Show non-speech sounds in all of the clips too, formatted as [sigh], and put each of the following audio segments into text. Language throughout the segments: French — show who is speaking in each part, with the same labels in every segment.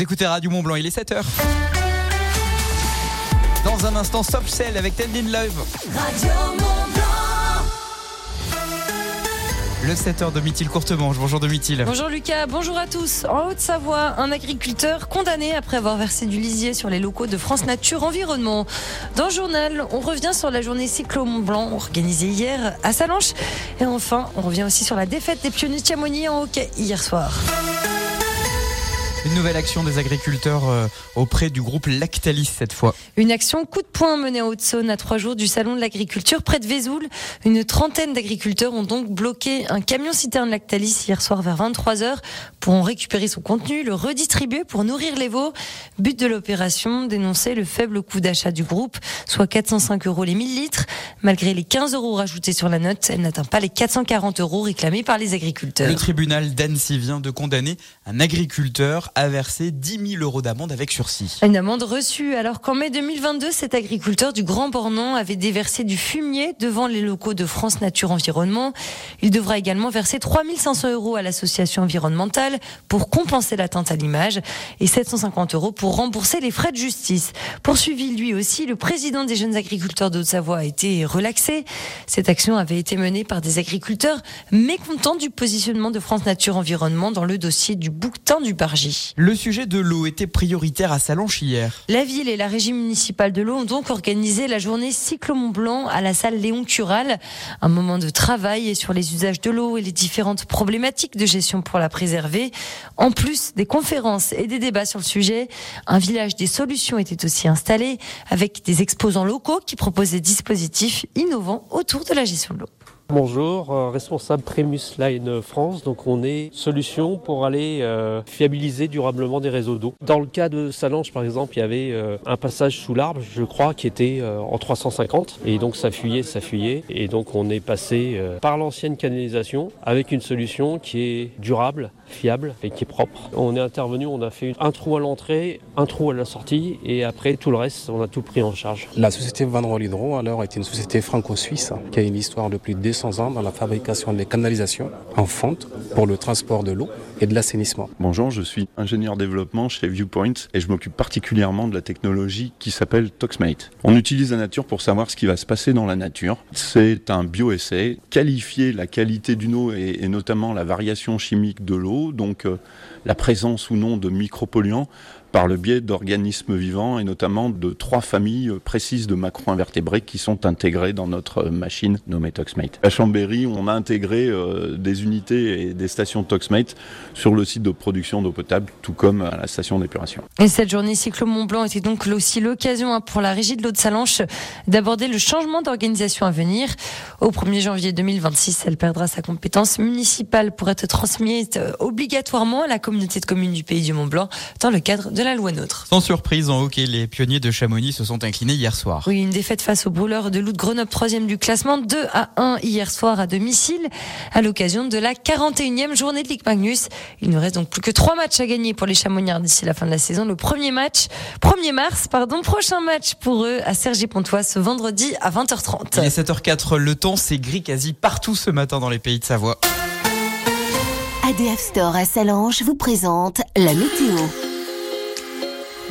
Speaker 1: Vous écoutez Radio Mont Blanc, il est 7h. Dans un instant, Soft Cell avec Tendin Love.
Speaker 2: Radio Mont Blanc.
Speaker 1: Le 7h de Mithil Courtemanche. Bonjour Domitil.
Speaker 3: Bonjour Lucas, bonjour à tous. En Haute-Savoie, un agriculteur condamné après avoir versé du lisier sur les locaux de France Nature Environnement. Dans le journal, on revient sur la journée Cyclo Mont Blanc organisée hier à Salanches. Et enfin, on revient aussi sur la défaite des pionniers de Chamonix en hockey hier soir.
Speaker 1: Une nouvelle action des agriculteurs euh, auprès du groupe Lactalis cette fois.
Speaker 3: Une action coup de poing menée en Haute-Saône à trois jours du salon de l'agriculture près de Vesoul. Une trentaine d'agriculteurs ont donc bloqué un camion citerne Lactalis hier soir vers 23h pour en récupérer son contenu, le redistribuer pour nourrir les veaux. But de l'opération, dénoncer le faible coût d'achat du groupe, soit 405 euros les 1000 litres. Malgré les 15 euros rajoutés sur la note, elle n'atteint pas les 440 euros réclamés par les agriculteurs.
Speaker 1: Le tribunal d'Annecy vient de condamner un agriculteur à verser 10 000 euros d'amende avec sursis.
Speaker 3: Une amende reçue alors qu'en mai 2022, cet agriculteur du Grand Bornand avait déversé du fumier devant les locaux de France Nature Environnement. Il devra également verser 3500 euros à l'association environnementale pour compenser l'atteinte à l'image et 750 euros pour rembourser les frais de justice. Poursuivi lui aussi, le président des jeunes agriculteurs de Haute-Savoie a été relaxé. Cette action avait été menée par des agriculteurs mécontents du positionnement de France Nature Environnement dans le dossier du bouquetin du Bargy.
Speaker 1: Le sujet de l'eau était prioritaire à Salanches hier.
Speaker 3: La ville et la régie municipale de l'eau ont donc organisé la journée Cyclo Mont Blanc à la salle Léon Cural. Un moment de travail sur les usages de l'eau et les différentes problématiques de gestion pour la préserver. En plus des conférences et des débats sur le sujet, un village des solutions était aussi installé avec des exposants locaux qui proposent des dispositifs innovants autour de la gestion de l'eau.
Speaker 4: Bonjour, euh, responsable Prémus Line France. Donc on est solution pour aller euh, fiabiliser durablement des réseaux d'eau. Dans le cas de Salange par exemple, il y avait euh, un passage sous l'arbre, je crois, qui était en 350 et donc ça fuyait, ça fuyait et donc on est passé par l'ancienne canalisation avec une solution qui est durable, fiable et qui est propre. On est intervenu, on a fait un trou à l'entrée, un trou à la sortie et après tout le reste, on a tout pris en charge.
Speaker 5: La société Van Roll Hydro alors est une société franco-suisse qui a une histoire de plus de 200 ans dans la fabrication des canalisations en fonte pour le transport de l'eau et de l'assainissement.
Speaker 6: Bonjour, je suis ingénieur développement chez Viewpoint et je m'occupe particulièrement de la technologie qui s'appelle Toxmate. On utilise la nature pour savoir ce qui va se passer dans la nature. C'est un bioessai, qualifier la qualité d'une eau et, et notamment la variation chimique de l'eau, donc euh, la présence ou non de micropolluants par le biais d'organismes vivants et notamment de trois familles euh, précises de macro-invertébrés qui sont intégrés dans notre euh, machine nommée Toxmate. À Chambéry, on a intégré euh, des unités et des stations Toxmate sur le site de production d'eau potable, tout comme à la station d'épuration.
Speaker 3: Et cette journée Cyclo Mont Blanc était donc aussi l'occasion hein, pour la régie de l'eau de Salanches d'aborder le changement d'organisation à venir. Au 1er janvier 2026, elle perdra sa compétence municipale pour être transmise euh, obligatoirement à la communauté de communes du Pays du Mont Blanc dans le cadre de la loi NOTRe.
Speaker 1: Sans surprise, en hockey, les pionniers de Chamonix se sont inclinés hier soir.
Speaker 3: Oui, une défaite face aux brûleurs de loup de Grenoble, troisième du classement, 2 à 1 hier soir à domicile, à l'occasion de la 41e journée de Ligue Magnus. Il ne reste donc plus que trois matchs à gagner pour les Chamonniards d'ici la fin de la saison. Le premier match, 1er mars, pardon, prochain match pour eux à Cergy-Pontois ce vendredi à 20h30.
Speaker 1: Il est 7h04, le temps c'est gris quasi partout ce matin dans les pays de Savoie.
Speaker 2: ADF Store à Salange vous présente la météo.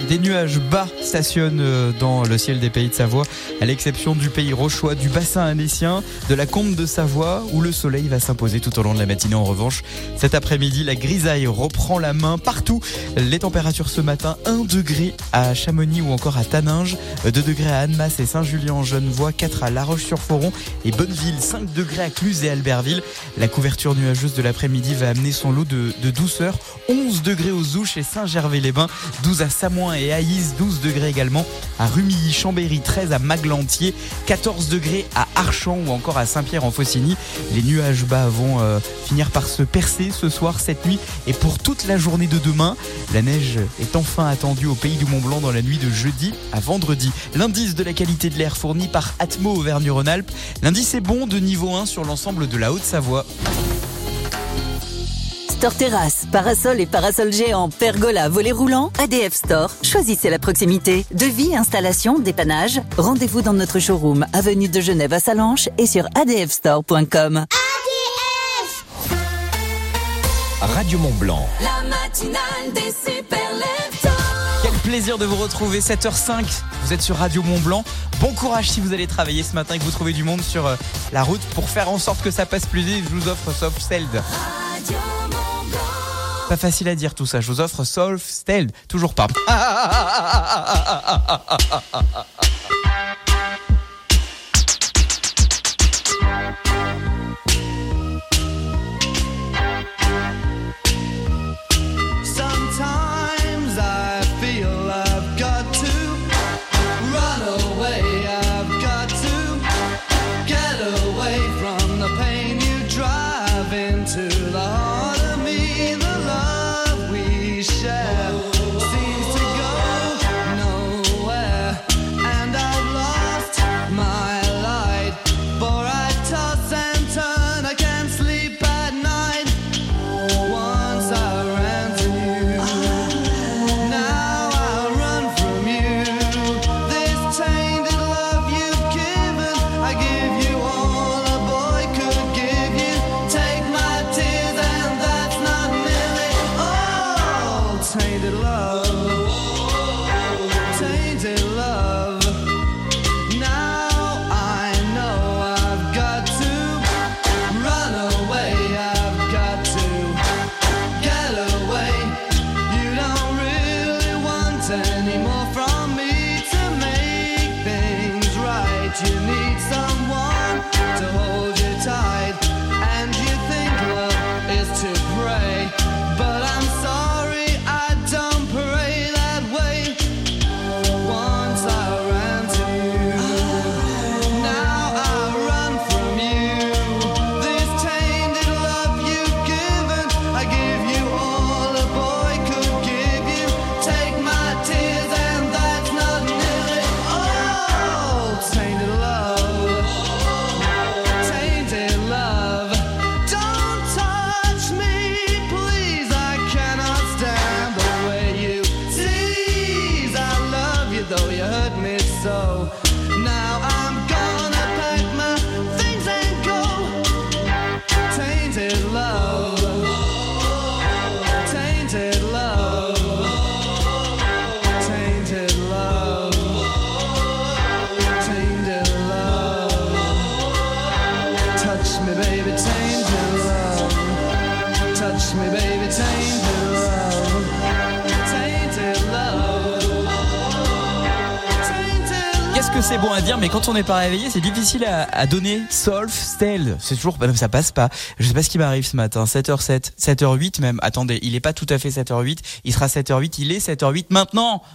Speaker 1: Des nuages bas stationnent euh, dans le ciel des pays de Savoie, à l'exception du pays rochois, du bassin annécien, de la combe de Savoie, où le soleil va s'imposer tout au long de la matinée. En revanche, cet après-midi, la grisaille reprend la main partout. Les températures ce matin, 1 degré à Chamonix ou encore à Taninges, 2 degrés à Annemasse et Saint-Julien-en-Genevois, 4 à La Roche-sur-Foron et Bonneville, 5 degrés à Cluse et Albertville. La couverture nuageuse de l'après-midi va amener son lot de, de douceur. 11 degrés aux Ouches et Saint-Gervais-les-Bains, 12 à Samoin et Aïs, 12 degrés également à Rumilly, Chambéry, 13 à Maglantier, 14 degrés à Archamps ou encore à Saint-Pierre-en-Faucigny. Les nuages bas vont euh, finir par se percer ce soir, cette nuit et pour toute la journée de demain. La neige est enfin attendue au pays du Mont-Blanc dans la nuit de jeudi à vendredi. L'indice de la qualité de l'air fourni par Atmo Auvergne-Rhône-Alpes. L'indice est bon de niveau 1 sur l'ensemble de la Haute-Savoie.
Speaker 7: Store Terrasse, parasol et parasol géant, pergola, volet roulant, ADF Store. Choisissez la proximité. Devis, installation, dépannage. Rendez-vous dans notre showroom, avenue de Genève à Salanches et sur adfstore.com.
Speaker 8: Radio Mont Blanc.
Speaker 2: La matinale des super leftos.
Speaker 9: plaisir de vous retrouver 7h05. Vous êtes sur Radio Mont Blanc. Bon courage si vous allez travailler ce matin et que vous trouvez du monde sur euh, la route pour faire en sorte que ça passe plus vite. Je vous offre Soft Steld. Pas facile à dire tout ça. Je vous offre Soft Steld. Toujours pas. [laughs] c'est bon à dire, mais quand on n'est pas réveillé, c'est difficile à, à donner. Solf, Stel, c'est toujours, bah, ça passe pas. Je sais pas ce qui m'arrive ce matin. 7h07, 7h08 même. Attendez, il est pas tout à fait 7h08. Il sera 7h08. Il est 7h08 maintenant. [laughs]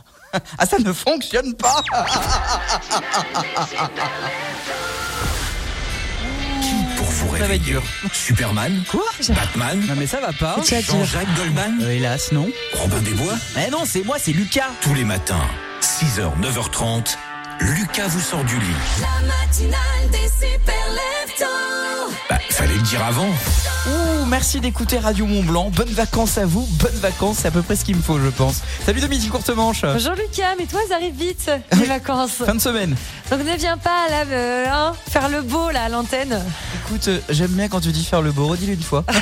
Speaker 9: Ah, ça ne fonctionne pas.
Speaker 10: Pour vous
Speaker 9: Ça va être
Speaker 10: réveiller.
Speaker 9: dur.
Speaker 10: Superman,
Speaker 9: Quoi
Speaker 10: Batman,
Speaker 9: Non mais ça va pas.
Speaker 10: Jean-Jacques Goldman,
Speaker 9: Euh, hélas, non.
Speaker 10: Robin des Bois.
Speaker 9: Eh non, c'est moi, c'est Lucas.
Speaker 10: Tous les matins, 6h, 9h30, Lucas vous sort du lit.
Speaker 2: La matinale des super
Speaker 10: Bah, fallait le dire avant.
Speaker 9: Ouh, merci d'écouter Radio Mont Blanc. Bonnes vacances à vous. Bonnes vacances, c'est à peu près ce qu'il me faut, je pense. Salut Dominique Courtemanche.
Speaker 3: Bonjour Lucas, mais toi, ça arrive vite, les vacances.
Speaker 9: Fin de semaine.
Speaker 3: Donc ne viens pas là, euh, hein, faire le beau là à l'antenne.
Speaker 9: Écoute, euh, j'aime bien quand tu dis faire le beau. Redis-le une fois. [laughs]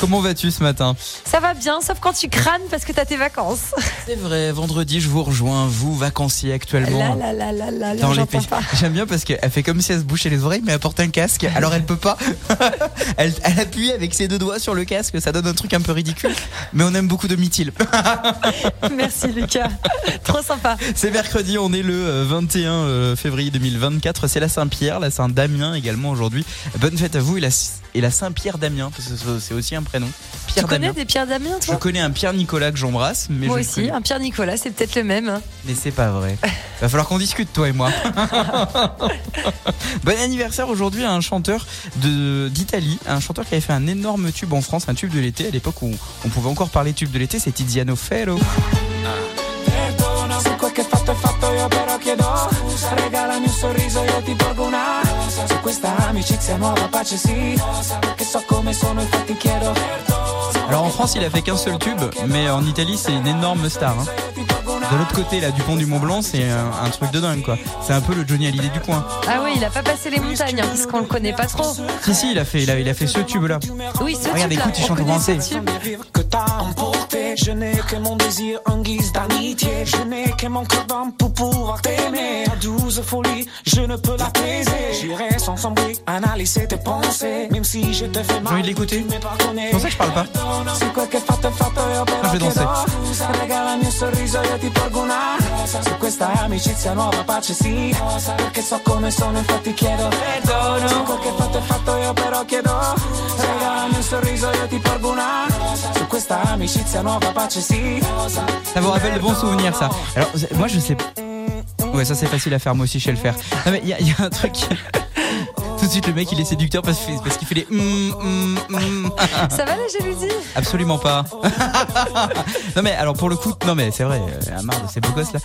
Speaker 9: Comment vas-tu ce matin?
Speaker 3: Ça va bien, sauf quand tu crânes parce que t'as tes vacances.
Speaker 9: C'est vrai, vendredi, je vous rejoins, vous, vacanciers actuellement.
Speaker 3: Là, là, là, là, là, là, j'entends pas.
Speaker 9: J'aime bien parce qu'elle fait comme si elle se bouchait les oreilles, mais elle porte un casque. Alors elle peut pas. [laughs] elle, elle appuie avec ses deux doigts sur le casque. Ça donne un truc un peu ridicule. Mais on aime beaucoup de Mithil. [laughs]
Speaker 3: Merci Lucas, [laughs] trop sympa.
Speaker 9: C'est mercredi, on est le euh, 21 euh, février 2024. C'est la Saint-Pierre, la Saint-Damien également aujourd'hui. Bonne fête à vous et la, et la Saint-Pierre Damien, parce que c'est- aussi un prénom.
Speaker 3: Tu
Speaker 9: Pierre
Speaker 3: connais
Speaker 9: Damien.
Speaker 3: des Pierre Damien
Speaker 9: Je
Speaker 3: toi
Speaker 9: connais un Pierre Nicolas que j'embrasse, mais
Speaker 3: Moi
Speaker 9: je
Speaker 3: aussi,
Speaker 9: connais-
Speaker 3: un Pierre Nicolas, c'est peut-être le même.
Speaker 9: Mais c'est pas vrai. [laughs] Va falloir qu'on discute, toi et moi. [laughs] bon anniversaire aujourd'hui à un chanteur de d'Italie, un chanteur qui avait fait un énorme tube en France, un tube de l'été, à l'époque où on pouvait encore parler tube de l'été, c'est Tiziano Ferro.
Speaker 11: Che
Speaker 9: Alors en France, il a fait qu'un seul tube, mais en Italie, c'est une énorme star. hein. De l'autre côté, là, du pont du Mont Blanc, c'est un, un truc de dingue, quoi. C'est un peu le Johnny Hallyday du coin.
Speaker 3: Ah oui, il a pas passé les montagnes, hein, parce qu'on le connaît pas trop.
Speaker 9: Si, si, il a fait, il a, il a fait ce tube-là.
Speaker 3: Oui, ce
Speaker 9: Regarde, écoute, il
Speaker 3: on
Speaker 9: chante en français.
Speaker 12: Je n'ai que mon désir en guise d'amitié. Je n'ai que mon cœur d'homme pour pouvoir t'aimer. À douze folies, je ne peux l'apaiser. J'irai sans sombrer, analyser tes pensées. Même si je te fais
Speaker 1: J'ai
Speaker 12: mal.
Speaker 1: envie de l'écouter. C'est pour ça que je parle pas. Ah, je vais danser.
Speaker 12: Chiedo Regala il mio sorriso io ti porgo una rosa Su questa amicizia nuova pace sì rosa Perché so come sono infatti chiedo perdono Se quel che fatto è fatto io però chiedo Regala il mio sorriso io ti porgo una rosa Su questa amicizia nuova pace sì rosa
Speaker 1: Ça vous rappelle de bons souvenirs, ça. Alors, moi, je sais. Ouais, ça, c'est facile à faire, moi aussi, je sais le faire. Non, mais il y, y a un truc. Tout de suite, le mec, il est séducteur parce, qu'il- parce qu'il fait les. hum, hum, hum.
Speaker 3: Ça va la jalousie?
Speaker 1: Absolument pas. [laughs] non, mais alors, pour le coup, non, mais c'est vrai, euh, à marre de ces beaux gosses là.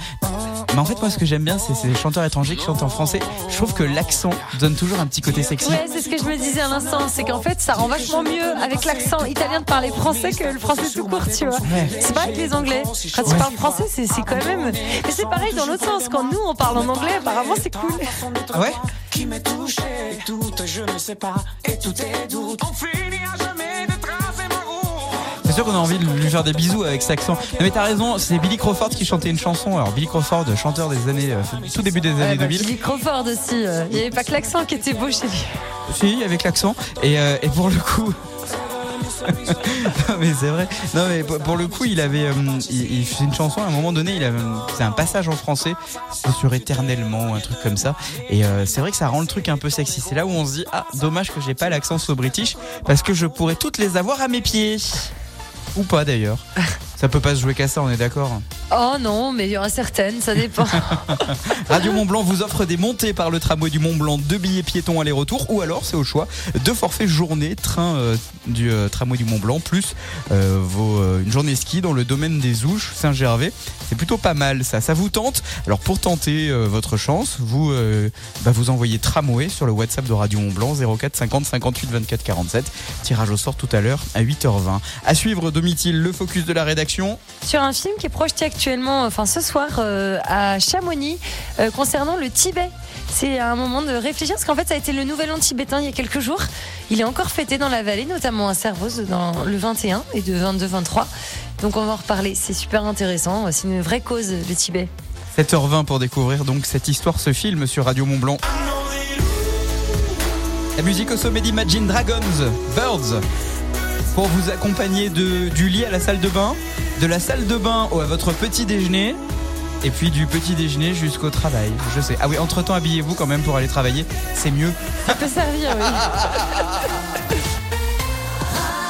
Speaker 1: Mais en fait, moi, ce que j'aime bien, c'est ces chanteurs étrangers qui chantent en français. Je trouve que l'accent donne toujours un petit côté sexy.
Speaker 3: Ouais, c'est ce que je me disais à l'instant, c'est qu'en fait, ça rend vachement mieux avec l'accent italien de parler français que le français tout court, tu vois.
Speaker 1: Ouais.
Speaker 3: C'est pas avec les anglais. Quand ils parlent français, c'est c'est quand même. Mais c'est pareil dans l'autre sens. Quand nous, on parle en anglais, apparemment, c'est cool.
Speaker 1: Ah ouais?
Speaker 12: Je ne sais pas Et tout est doute On finit à jamais de tracer ma route
Speaker 1: C'est sûr qu'on a envie de lui faire des bisous avec cet accent. Non, mais t'as raison, c'est Billy Crawford qui chantait une chanson. Alors, Billy Crawford, chanteur des années. euh, tout début des
Speaker 3: Ouais,
Speaker 1: années
Speaker 3: bah,
Speaker 1: 2000.
Speaker 3: Billy Crawford aussi. euh, Il n'y avait pas que l'accent qui était beau chez lui.
Speaker 1: Si, avec l'accent. Et, euh, et pour le coup. [laughs] non mais c'est vrai. Non mais pour le coup, il avait, euh, une chanson à un moment donné. Il c'est un passage en français, c'est sur éternellement un truc comme ça. Et euh, c'est vrai que ça rend le truc un peu sexy. C'est là où on se dit ah dommage que j'ai pas l'accent so british parce que je pourrais toutes les avoir à mes pieds ou pas d'ailleurs. [laughs] Ça peut pas se jouer qu'à ça, on est d'accord.
Speaker 3: Oh non, mais il y en a certaines, ça dépend. [laughs]
Speaker 1: Radio Mont Blanc vous offre des montées par le tramway du Mont Blanc, deux billets piétons aller-retour, ou alors c'est au choix, deux forfaits journée train euh, du euh, tramway du Mont Blanc, plus euh, vos, une journée ski dans le domaine des Ouches, Saint-Gervais. C'est plutôt pas mal ça, ça vous tente Alors pour tenter votre chance, vous bah, vous envoyez tramway sur le WhatsApp de Radio Mont Blanc 04 50 58 24 47. Tirage au sort tout à l'heure à 8h20. À suivre Domitil, le focus de la rédaction.
Speaker 3: Sur un film qui est projeté actuellement, enfin ce soir, euh, à Chamonix, euh, concernant le Tibet. C'est un moment de réfléchir, parce qu'en fait, ça a été le nouvel an tibétain il y a quelques jours. Il est encore fêté dans la vallée, notamment à Servoz, dans le 21 et de 22-23. Donc on va en reparler, c'est super intéressant. C'est une vraie cause, le Tibet.
Speaker 1: 7h20 pour découvrir donc cette histoire, ce film sur Radio Mont Blanc. La musique au sommet d'Imagine Dragons, Birds, pour vous accompagner de, du lit à la salle de bain, de la salle de bain à votre petit déjeuner, et puis du petit déjeuner jusqu'au travail. Je sais. Ah oui, entre-temps, habillez-vous quand même pour aller travailler, c'est mieux.
Speaker 3: Ça peut servir, oui.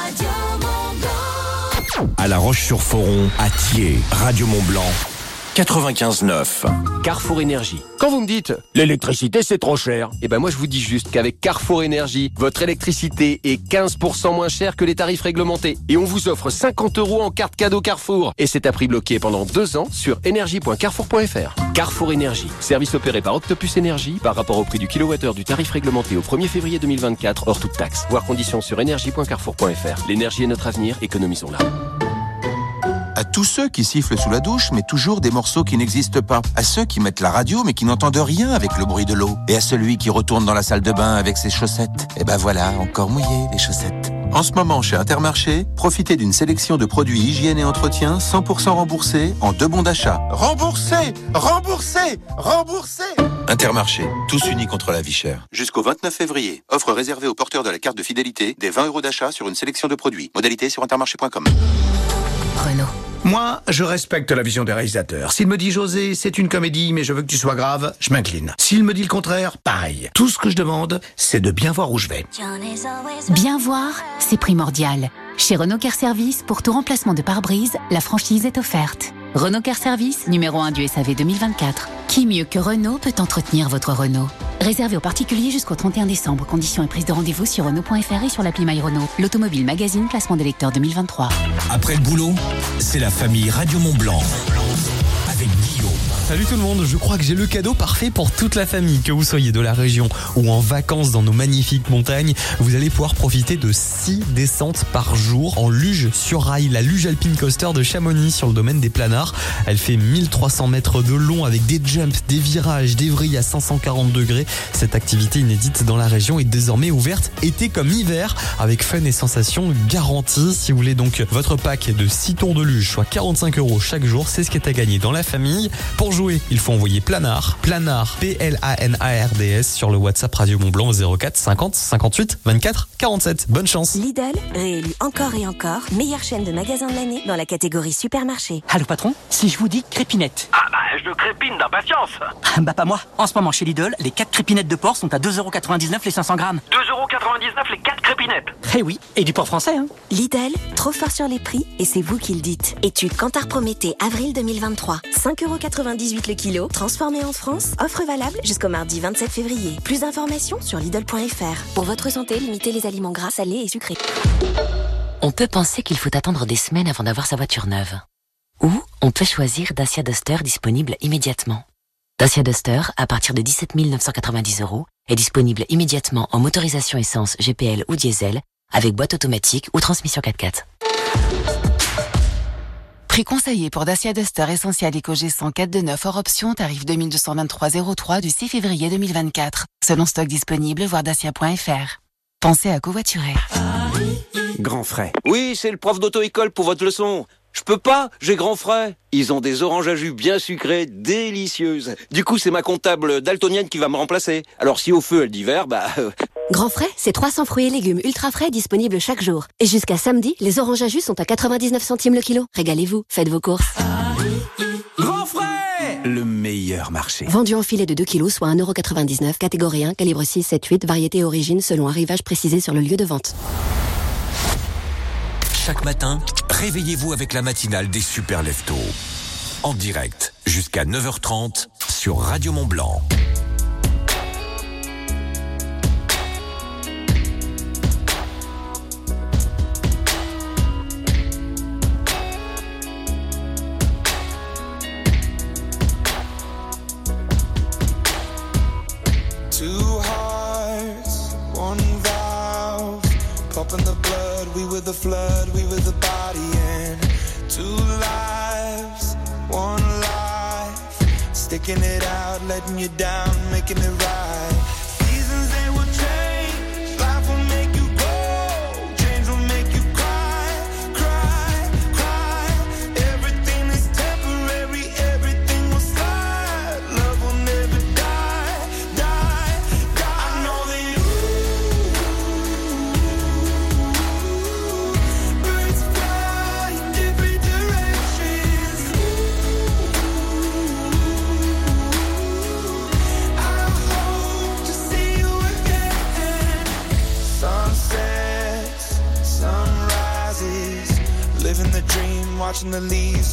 Speaker 2: Radio Mont Blanc.
Speaker 10: À La Roche-sur-Foron, à Thiers, Radio Mont-Blanc, 95.9.
Speaker 13: Carrefour Énergie. Quand vous me dites l'électricité c'est trop cher, eh ben moi je vous dis juste qu'avec Carrefour Énergie, votre électricité est 15% moins chère que les tarifs réglementés. Et on vous offre 50 euros en carte cadeau Carrefour. Et c'est à prix bloqué pendant deux ans sur énergie.carrefour.fr. Carrefour Énergie. Service opéré par Octopus Énergie par rapport au prix du kilowattheure du tarif réglementé au 1er février 2024 hors toute taxe. Voir conditions sur énergie.carrefour.fr. L'énergie est notre avenir, économisons-la.
Speaker 14: À tous ceux qui sifflent sous la douche, mais toujours des morceaux qui n'existent pas. À ceux qui mettent la radio, mais qui n'entendent rien avec le bruit de l'eau. Et à celui qui retourne dans la salle de bain avec ses chaussettes. Et ben voilà, encore mouillé les chaussettes. En ce moment, chez Intermarché, profitez d'une sélection de produits hygiène et entretien 100% remboursés en deux bons d'achat. Remboursés Remboursés Remboursés Intermarché, tous unis contre la vie chère. Jusqu'au 29 février. Offre réservée aux porteurs de la carte de fidélité des 20 euros d'achat sur une sélection de produits. Modalité sur intermarché.com.
Speaker 7: Renault.
Speaker 15: Moi, je respecte la vision des réalisateurs. S'il me dit José, c'est une comédie, mais je veux que tu sois grave, je m'incline. S'il me dit le contraire, pareil. Tout ce que je demande, c'est de bien voir où je vais.
Speaker 16: Bien voir, c'est primordial. Chez Renault Car Service, pour tout remplacement de pare-brise, la franchise est offerte. Renault Car Service, numéro 1 du SAV 2024. Qui mieux que Renault peut entretenir votre Renault? Réservé aux particuliers jusqu'au 31 décembre. Conditions et prise de rendez-vous sur Renault.fr et sur l'appli My Renault. L'automobile magazine classement des lecteurs 2023.
Speaker 10: Après le boulot, c'est la famille Radio. Avec Guillaume.
Speaker 17: Salut tout le monde, je crois que j'ai le cadeau parfait pour toute la famille. Que vous soyez de la région ou en vacances dans nos magnifiques montagnes, vous allez pouvoir profiter de 6 descentes par jour en luge sur rail, la luge alpine coaster de Chamonix sur le domaine des planards. Elle fait 1300 mètres de long avec des jumps, des virages, des vrilles à 540 degrés. Cette activité inédite dans la région est désormais ouverte été comme hiver avec fun et sensations garanties. Si vous voulez donc votre pack de 6 tours de luge, soit 45 euros chaque jour, c'est ce qui est à gagner dans la famille. Jouer, il faut envoyer Planard, Planard, P-L-A-N-A-R-D-S sur le WhatsApp Radio Mont Blanc 04 50 58 24 47. Bonne chance.
Speaker 18: Lidl, réélu encore et encore, meilleure chaîne de magasins de l'année dans la catégorie supermarché.
Speaker 19: Allô patron, si je vous dis crépinette.
Speaker 20: Ah je crépine d'impatience.
Speaker 19: Bah pas moi. En ce moment chez Lidl, les 4 crépinettes de porc sont à 2,99€ les 500 grammes.
Speaker 20: 2,99€ les 4 crépinettes.
Speaker 19: Eh oui, et du porc français hein.
Speaker 18: Lidl, trop fort sur les prix et c'est vous qui le dites. Étude Cantar Prométhée, avril 2023. 5,98€ le kilo, transformé en France. Offre valable jusqu'au mardi 27 février. Plus d'informations sur Lidl.fr. Pour votre santé, limitez les aliments gras, salés et sucrés.
Speaker 21: On peut penser qu'il faut attendre des semaines avant d'avoir sa voiture neuve. Ou on peut choisir Dacia Duster disponible immédiatement. Dacia Duster, à partir de 17 990 euros, est disponible immédiatement en motorisation essence GPL ou diesel, avec boîte automatique ou transmission 4x4.
Speaker 22: Prix conseillé pour Dacia Duster Essentiel EcoG 104 de 9 hors option, tarif 2223,03 du 6 février 2024. Selon stock disponible, voir dacia.fr. Pensez à covoiturer.
Speaker 13: Grand frais. Oui, c'est le prof d'auto-école pour votre leçon. Je peux pas, j'ai grand frais. Ils ont des oranges à jus bien sucrées, délicieuses. Du coup, c'est ma comptable daltonienne qui va me remplacer. Alors si au feu elle dit vert, bah... euh,
Speaker 23: Grand frais, c'est 300 fruits et légumes ultra frais disponibles chaque jour. Et jusqu'à samedi, les oranges à jus sont à 99 centimes le kilo. Régalez-vous, faites vos courses.
Speaker 14: Grand frais Le meilleur marché.
Speaker 23: Vendu en filet de 2 kilos, soit 1,99€, catégorie 1, calibre 6, 7, 8, variété et origine selon arrivage précisé sur le lieu de vente.
Speaker 10: Chaque matin, réveillez-vous avec la matinale des super leftos. En direct jusqu'à 9h30 sur Radio Mont Blanc.
Speaker 12: It out, letting you down, making it right.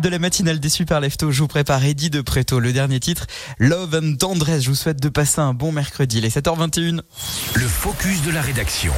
Speaker 1: de la matinale des Super Leftos, je vous prépare Eddie de Préto, le dernier titre, Love and Tendresse. Je vous souhaite de passer un bon mercredi. Il est 7h21.
Speaker 10: Le focus de la rédaction.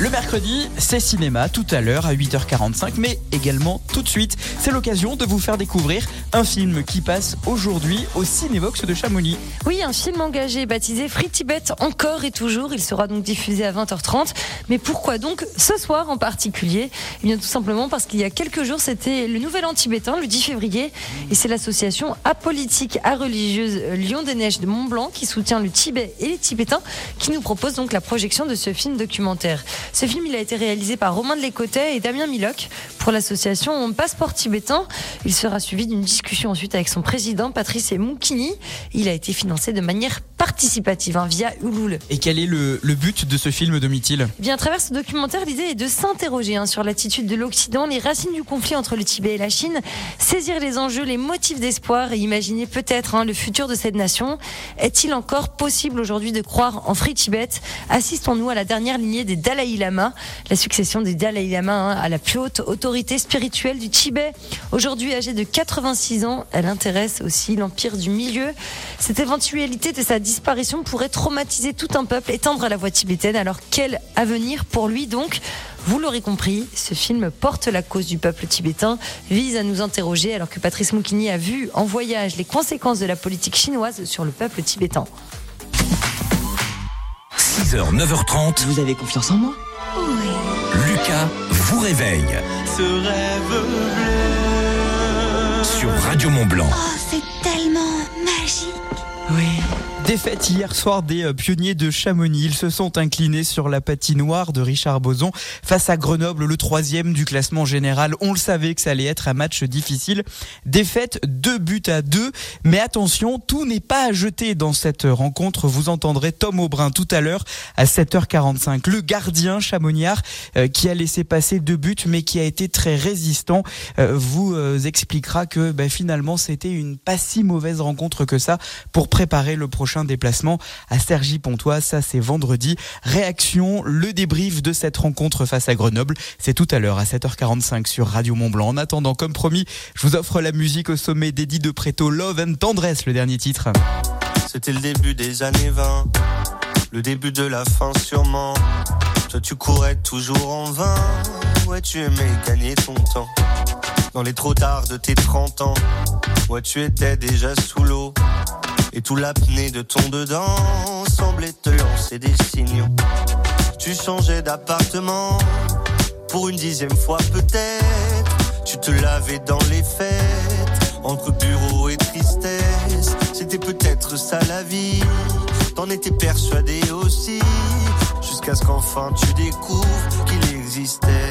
Speaker 1: Le mercredi, c'est cinéma tout à l'heure à 8h45, mais également tout de suite. C'est l'occasion de vous faire découvrir un film qui passe aujourd'hui au Cinévox de Chamonix.
Speaker 3: Oui, un film engagé baptisé Free Tibet encore et toujours. Il sera donc diffusé à 20h30. Mais pourquoi donc ce soir en particulier? Eh bien tout simplement parce qu'il y a quelques jours, c'était le Nouvel An tibétain, le 10 février. Et c'est l'association apolitique à religieuse Lyon des Neiges de Mont Blanc qui soutient le Tibet et les Tibétains qui nous propose donc la projection de ce film documentaire. Ce film, il a été réalisé par Romain de Lécotet et Damien Miloc pour l'association Passeport Tibétain. Il sera suivi d'une discussion ensuite avec son président Patrice Moukini. Il a été financé de manière participative hein, via Ulule.
Speaker 1: Et quel est le, le but de ce film, Domitil
Speaker 3: Eh Bien, à travers ce documentaire, l'idée est de s'interroger hein, sur l'attitude de l'Occident, les racines du conflit entre le Tibet et la Chine, saisir les enjeux, les motifs d'espoir et imaginer peut-être hein, le futur de cette nation. Est-il encore possible aujourd'hui de croire en Free Tibet? Assistons-nous à la dernière lignée des Dalai Lama, la succession des Dalai Lama hein, à la plus haute autorité spirituelle du Tibet. Aujourd'hui âgée de 86 ans, elle intéresse aussi l'empire du milieu. Cette éventualité de sa disparition pourrait traumatiser tout un peuple, étendre la voie tibétaine. Alors quel avenir pour lui donc? Vous l'aurez compris, ce film porte la cause du peuple tibétain, vise à nous interroger alors que Patrice Moukini a vu en voyage les conséquences de la politique chinoise sur le peuple tibétain.
Speaker 10: 6h, 9h30.
Speaker 19: Vous avez confiance en moi
Speaker 10: Lucas vous réveille
Speaker 8: Ce rêve bleu.
Speaker 10: sur Radio Mont Blanc.
Speaker 2: Oh,
Speaker 1: Défaite hier soir des euh, pionniers de Chamonix. Ils se sont inclinés sur la patinoire de Richard Boson face à Grenoble, le troisième du classement général. On le savait que ça allait être un match difficile. Défaite, deux buts à deux. Mais attention, tout n'est pas à jeter dans cette rencontre. Vous entendrez Tom Aubrin tout à l'heure à 7h45. Le gardien chamoniard euh, qui a laissé passer deux buts mais qui a été très résistant euh, vous expliquera que ben, finalement c'était une pas si mauvaise rencontre que ça pour préparer le prochain déplacement à Cergy-Pontoise. Ça c'est vendredi. Réaction, le débrief de cette rencontre face à Grenoble. C'est tout à l'heure à 7h45 sur Radio Mont Blanc. En attendant, comme promis, je vous offre la musique au sommet d'Eddie de Préto, Love and Tendresse, le dernier titre.
Speaker 24: C'était le début des années 20, le début de la fin sûrement. Toi tu courais toujours en vain, ouais tu aimais gagner ton temps. Dans les trop tard de tes 30 ans, ouais tu étais déjà sous l'eau. Et tout l'apnée de ton dedans semblait te lancer des signaux. Tu changeais d'appartement, pour une dixième fois peut-être. Tu te lavais dans les fêtes, entre bureau et tristesse. C'était peut-être ça la vie, t'en étais persuadé aussi. Jusqu'à ce qu'enfin tu découvres qu'il existait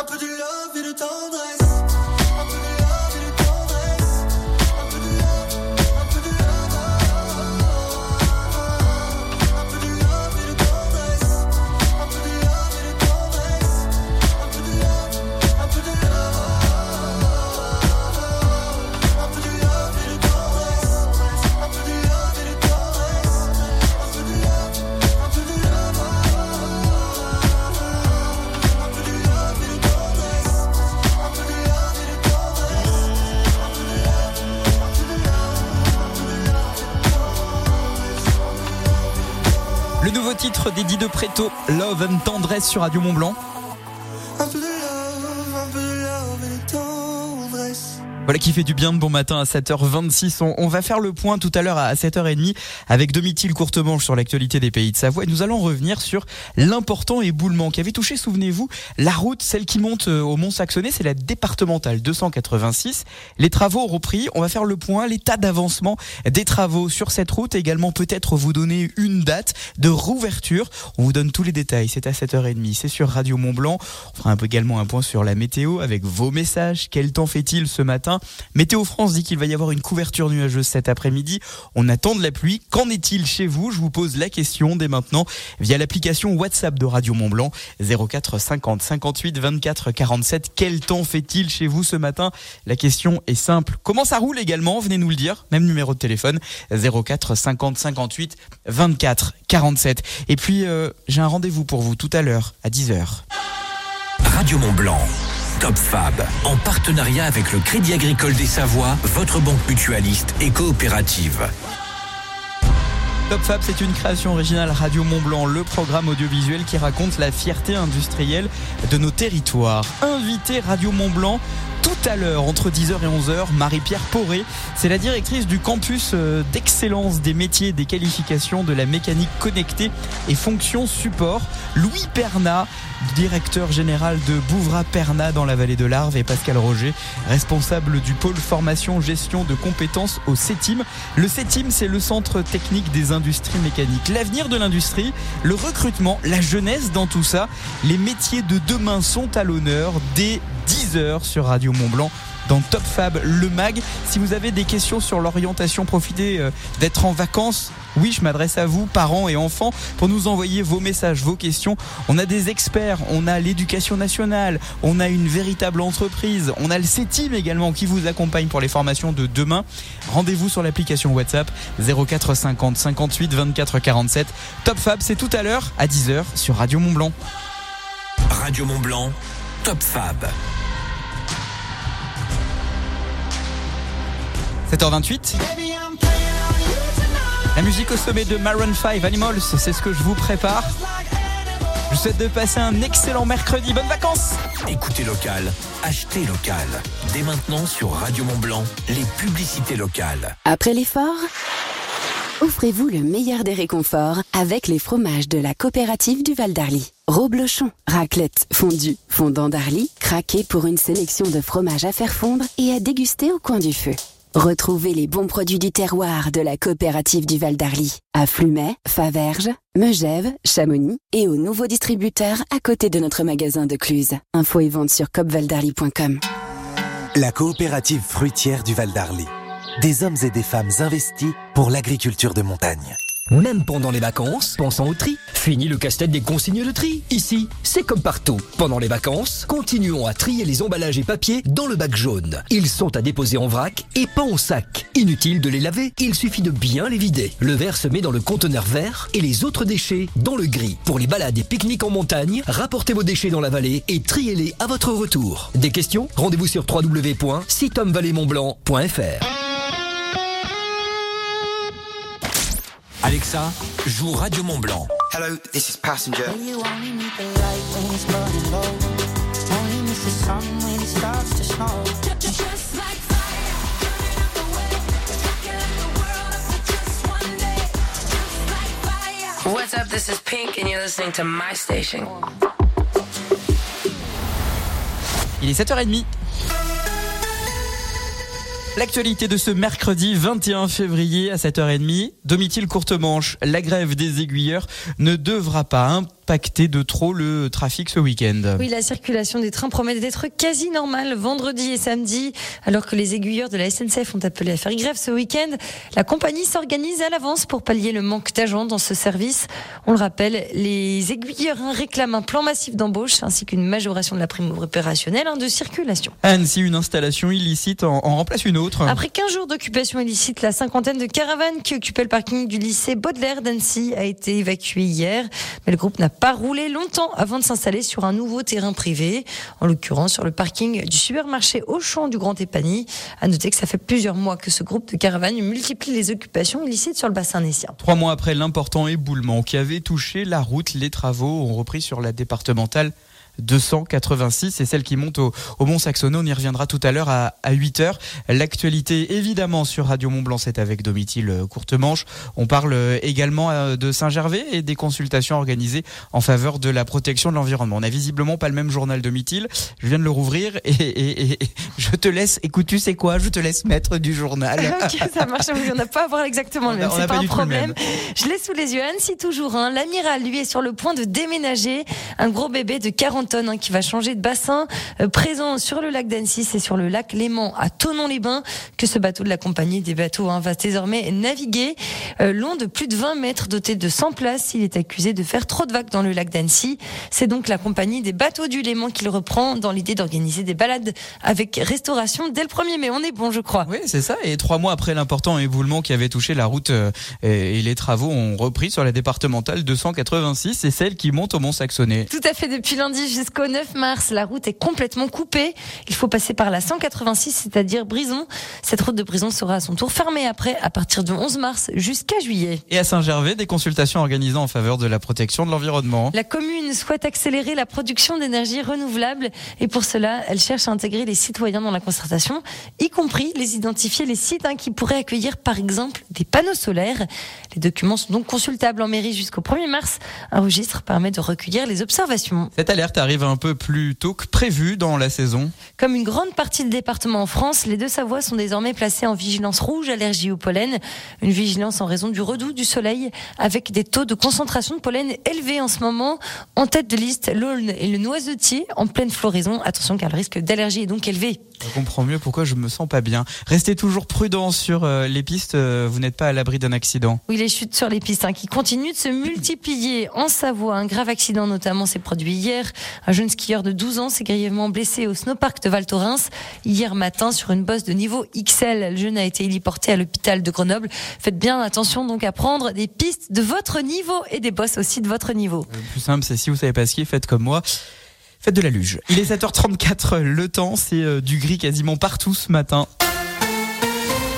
Speaker 24: Tendresse. Un peu de love et de tendresse.
Speaker 1: Titre d'Eddie de Preto, Love and Tendresse sur Radio Mont Blanc. Voilà qui fait du bien de bon matin à 7h26. On, on va faire le point tout à l'heure à 7h30 avec Domitil Courtemanche sur l'actualité des pays de Savoie et nous allons revenir sur l'important éboulement qui avait touché, souvenez-vous, la route, celle qui monte euh, au Mont Saxonnet, c'est la départementale 286. Les travaux ont repris. On va faire le point, l'état d'avancement des travaux sur cette route également peut-être vous donner une date de rouverture. On vous donne tous les détails. C'est à 7h30. C'est sur Radio Mont Blanc. On fera un peu également un point sur la météo avec vos messages. Quel temps fait-il ce matin Météo France dit qu'il va y avoir une couverture nuageuse cet après-midi. On attend de la pluie. Qu'en est-il chez vous? Je vous pose la question dès maintenant via l'application WhatsApp de Radio Mont Blanc 04 50 58 24 47. Quel temps fait-il chez vous ce matin? La question est simple. Comment ça roule également? Venez nous le dire. Même numéro de téléphone 04 50 58 24 47. Et puis euh, j'ai un rendez-vous pour vous tout à l'heure à 10h.
Speaker 10: Radio Mont Blanc. Top Fab, en partenariat avec le Crédit Agricole des Savoies, votre banque mutualiste et coopérative.
Speaker 1: Top Fab, c'est une création originale Radio Mont Blanc, le programme audiovisuel qui raconte la fierté industrielle de nos territoires. Invité Radio Mont Blanc tout à l'heure, entre 10h et 11h, Marie-Pierre Poré, c'est la directrice du campus euh, d'excellence des métiers des qualifications de la mécanique connectée et fonction support. Louis Perna, directeur général de Bouvra Perna dans la vallée de l'Arve et Pascal Roger, responsable du pôle formation gestion de compétences au CETIM. Le CETIM, c'est le centre technique des industries mécaniques. L'avenir de l'industrie, le recrutement, la jeunesse dans tout ça, les métiers de demain sont à l'honneur dès 10h sur Radio Mont Blanc dans Top Fab, le mag. Si vous avez des questions sur l'orientation, profitez euh, d'être en vacances. Oui, je m'adresse à vous, parents et enfants, pour nous envoyer vos messages, vos questions. On a des experts, on a l'éducation nationale, on a une véritable entreprise, on a le CETIM également qui vous accompagne pour les formations de demain. Rendez-vous sur l'application WhatsApp 04 50 58 24 47. Top Fab, c'est tout à l'heure à 10h sur Radio Mont Blanc.
Speaker 10: Radio Mont Blanc, Top Fab.
Speaker 1: 7h28. La musique au sommet de Maroon 5 Animals, c'est ce que je vous prépare. Je vous souhaite de passer un excellent mercredi. Bonnes vacances
Speaker 10: Écoutez local, achetez local. Dès maintenant sur Radio Mont Blanc, les publicités locales.
Speaker 23: Après l'effort, offrez-vous le meilleur des réconforts avec les fromages de la coopérative du Val d'Arly. Roblochon, raclette, fondue, fondant d'Arly, craqué pour une sélection de fromages à faire fondre et à déguster au coin du feu. Retrouvez les bons produits du terroir de la coopérative du Val d'Arly à Flumet, Faverges, Megève, Chamonix et aux nouveaux distributeurs à côté de notre magasin de Cluse. Info et vente sur copvaldarly.com.
Speaker 25: La coopérative fruitière du Val d'Arly. Des hommes et des femmes investis pour l'agriculture de montagne.
Speaker 26: Même pendant les vacances, pensons au tri. Fini le casse-tête des consignes de tri. Ici, c'est comme partout. Pendant les vacances, continuons à trier les emballages et papiers dans le bac jaune. Ils sont à déposer en vrac et pas en sac. Inutile de les laver, il suffit de bien les vider. Le verre se met dans le conteneur vert et les autres déchets dans le gris. Pour les balades et pique-niques en montagne, rapportez vos déchets dans la vallée et triez-les à votre retour. Des questions? Rendez-vous sur www.sitomvalleymontblanc.fr.
Speaker 10: Alexa, joue Radio Mont Blanc.
Speaker 27: Hello, this is Passenger.
Speaker 28: What's up? This is Pink, and you're listening to my station.
Speaker 1: Il est 7h30. L'actualité de ce mercredi 21 février à 7h30, Domitil Courtemanche, la grève des aiguilleurs ne devra pas impacter de trop le trafic ce week-end.
Speaker 3: Oui, la circulation des trains promet d'être quasi normale vendredi et samedi, alors que les aiguilleurs de la SNCF ont appelé à faire grève ce week-end. La compagnie s'organise à l'avance pour pallier le manque d'agents dans ce service. On le rappelle, les aiguilleurs réclament un plan massif d'embauche ainsi qu'une majoration de la prime opérationnelle hein, de circulation.
Speaker 1: Anne, si une installation illicite en, en remplace une autre.
Speaker 3: Après 15 jours d'occupation illicite, la cinquantaine de caravanes qui occupaient le parking du lycée Baudelaire d'Annecy a été évacuée hier. Mais le groupe n'a pas rouler longtemps avant de s'installer sur un nouveau terrain privé, en l'occurrence sur le parking du supermarché Auchan du Grand Épany. À noter que ça fait plusieurs mois que ce groupe de caravanes multiplie les occupations illicites sur le bassin nessien.
Speaker 1: Trois mois après l'important éboulement qui avait touché la route, les travaux ont repris sur la départementale 286 c'est celle qui monte au, au Mont Saxonneau. On y reviendra tout à l'heure à, à 8h. L'actualité, évidemment, sur Radio Mont Blanc, c'est avec Domitil Courtemanche. On parle euh, également euh, de Saint-Gervais et des consultations organisées en faveur de la protection de l'environnement. On n'a visiblement pas le même journal Domitil. Je viens de le rouvrir et, et- et- et je te laisse, écoute, tu sais quoi, je te laisse mettre du journal. [laughs]
Speaker 3: ok, ça marche. On n'a pas à voir exactement le même. C'est pas,
Speaker 1: pas
Speaker 3: un problème. Je l'ai sous les yeux. Annecy toujours. Hein. L'amiral, lui, est sur le point de déménager. Un gros bébé de 40 hein, qui va changer de bassin. Euh, présent sur le lac d'Annecy, c'est sur le lac Léman à Tonon-les-Bains que ce bateau de la compagnie des bateaux hein, va désormais naviguer. Euh, long de plus de 20 mètres, doté de 100 places. Il est accusé de faire trop de vagues dans le lac d'Annecy. C'est donc la compagnie des bateaux du Léman qui le reprend dans l'idée d'organiser des balades avec restauration dès le 1er mai. On est bon, je crois.
Speaker 1: Oui, c'est ça. Et trois mois après l'important éboulement qui avait touché la route euh, et et les travaux ont repris sur la départementale 286, c'est celle qui monte au Mont Saxonnet.
Speaker 3: Tout à fait, depuis lundi jusqu'au 9 mars, la route est complètement coupée. Il faut passer par la 186, c'est-à-dire Brison. Cette route de Brison sera à son tour fermée après, à partir du 11 mars jusqu'à juillet.
Speaker 1: Et à Saint-Gervais, des consultations organisées en faveur de la protection de l'environnement.
Speaker 3: La commune souhaite accélérer la production d'énergie renouvelable et pour cela, elle cherche à intégrer les citoyens dans la concertation, y compris les identifier les sites hein, qui pourraient accueillir par exemple des panneaux solaires. Les documents sont donc consultables en mairie jusqu'au 1er mars. Un registre permet de recueillir les observations.
Speaker 1: Cette alerte arrive un peu plus tôt que prévu dans la saison.
Speaker 3: Comme une grande partie du département en France, les deux Savoies sont désormais placés en vigilance rouge allergie au pollen. Une vigilance en raison du redout du soleil avec des taux de concentration de pollen élevés en ce moment. En tête de liste, l'aulne et le noisetier en pleine floraison. Attention car le risque d'allergie est donc élevé.
Speaker 1: Je comprends mieux pourquoi je me sens pas bien. Restez toujours prudent sur euh, les pistes, euh, vous n'êtes pas à l'abri d'un accident.
Speaker 3: Oui, les chutes sur les pistes hein, qui continuent de se multiplier en Savoie. Un grave accident notamment s'est produit hier. Un jeune skieur de 12 ans s'est grièvement blessé au snowpark de Val Thorens hier matin sur une bosse de niveau XL. Le jeune a été héliporté à l'hôpital de Grenoble. Faites bien attention donc à prendre des pistes de votre niveau et des bosses aussi de votre niveau.
Speaker 1: Le plus simple, c'est si vous savez pas skier, faites comme moi. Faites de la luge. Il est 7h34, le temps, c'est euh, du gris quasiment partout ce matin.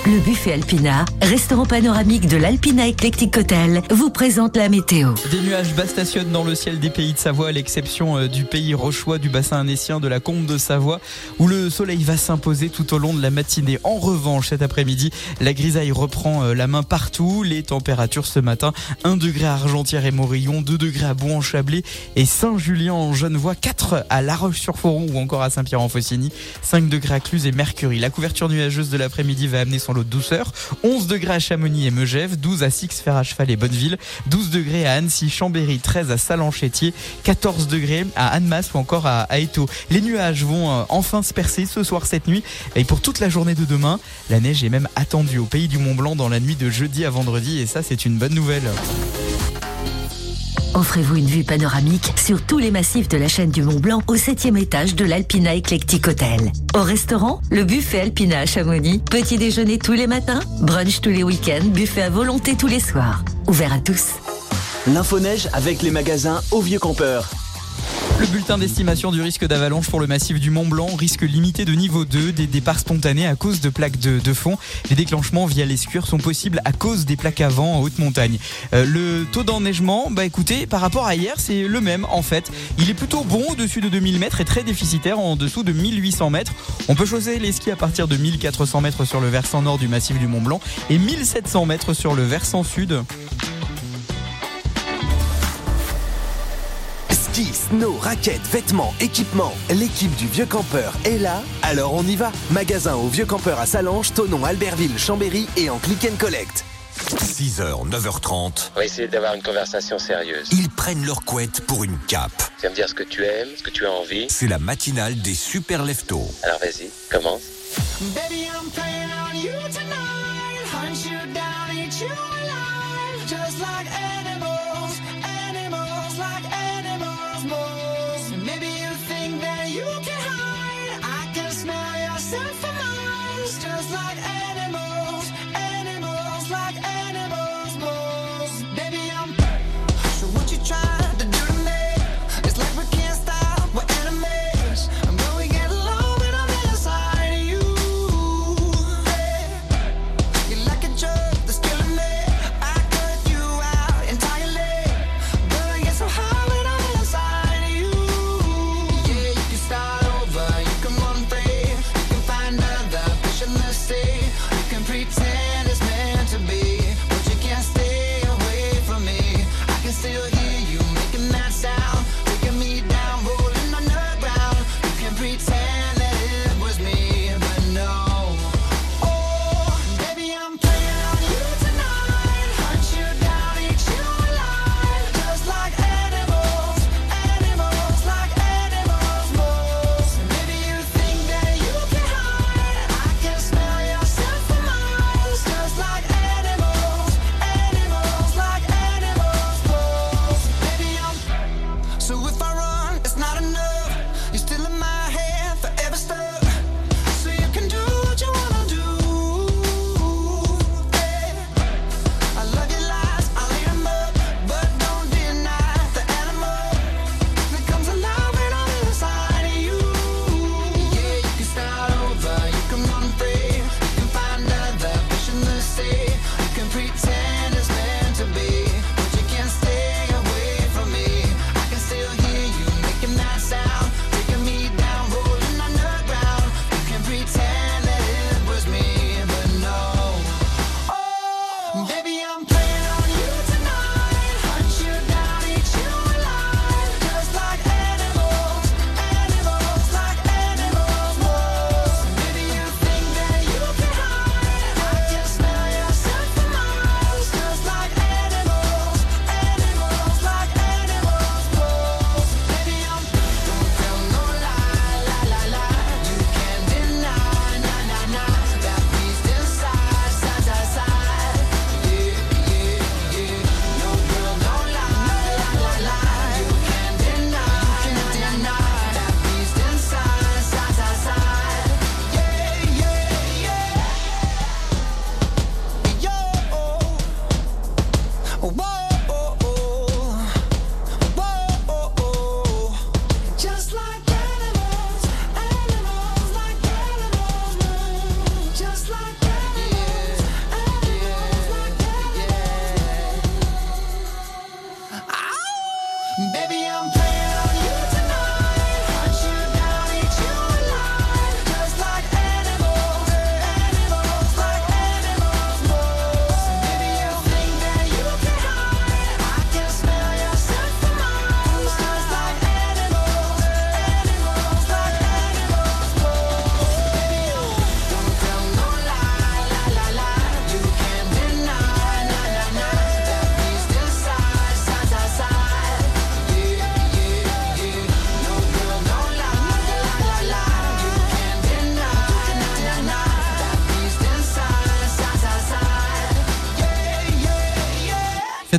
Speaker 29: Le buffet Alpina, restaurant panoramique de l'Alpina Eclectic Hotel, vous présente la météo.
Speaker 1: Des nuages bas stationnent dans le ciel des pays de Savoie, à l'exception euh, du pays rochois, du bassin annécien, de la combe de Savoie, où le soleil va s'imposer tout au long de la matinée. En revanche, cet après-midi, la grisaille reprend euh, la main partout. Les températures ce matin, 1 degré à Argentière et Morillon, 2 degrés à Bouan-Chablais et Saint-Julien en Genevois, 4 à La Roche-sur-Foron ou encore à Saint-Pierre-en-Faucigny, 5 degrés à Cluse et Mercury. La couverture nuageuse de l'après-midi va amener son de douceur. 11 degrés à Chamonix et Megève, 12 à Six, Fer à Cheval et Bonneville, 12 degrés à Annecy, Chambéry, 13 à Salanchetier, 14 degrés à Annemasse ou encore à, à. Les nuages vont euh, enfin se percer ce soir, cette nuit et pour toute la journée de demain. La neige est même attendue au pays du Mont Blanc dans la nuit de jeudi à vendredi et ça c'est une bonne nouvelle.
Speaker 29: Offrez-vous une vue panoramique sur tous les massifs de la chaîne du Mont Blanc au septième étage de l'Alpina Eclectic Hotel. Au restaurant, le buffet Alpina à Chamonix. Petit déjeuner tous les matins, brunch tous les week-ends, buffet à volonté tous les soirs. Ouvert à tous.
Speaker 30: L'info-neige avec les magasins Au Vieux Campeur.
Speaker 1: Le bulletin d'estimation du risque d'avalanche pour le massif du Mont Blanc, risque limité de niveau 2, des départs spontanés à cause de plaques de, fond. Les déclenchements via l'escure sont possibles à cause des plaques à vent en haute montagne. Euh, le taux d'enneigement, bah écoutez, par rapport à hier, c'est le même en fait. Il est plutôt bon au-dessus de 2000 mètres et très déficitaire en dessous de 1800 mètres. On peut choisir les skis à partir de 1400 mètres sur le versant nord du massif du Mont Blanc et 1700 mètres sur le versant sud.
Speaker 25: Ski, snow, raquettes, vêtements, équipements. L'équipe du Vieux Campeur est là, alors on y va. Magasin au Vieux Campeur à Salange, Tonon, Albertville, Chambéry et en click and collect.
Speaker 10: 6h, 9h30,
Speaker 31: On va essayer d'avoir une conversation sérieuse.
Speaker 10: ils prennent leur couette pour une cape.
Speaker 31: Tu vas me dire ce que tu aimes, ce que tu as envie.
Speaker 10: C'est la matinale des super leftos.
Speaker 31: Alors vas-y, commence.
Speaker 8: Baby, I'm playing on you tonight. Hunt you down, eat you alive. Just like animals, moles.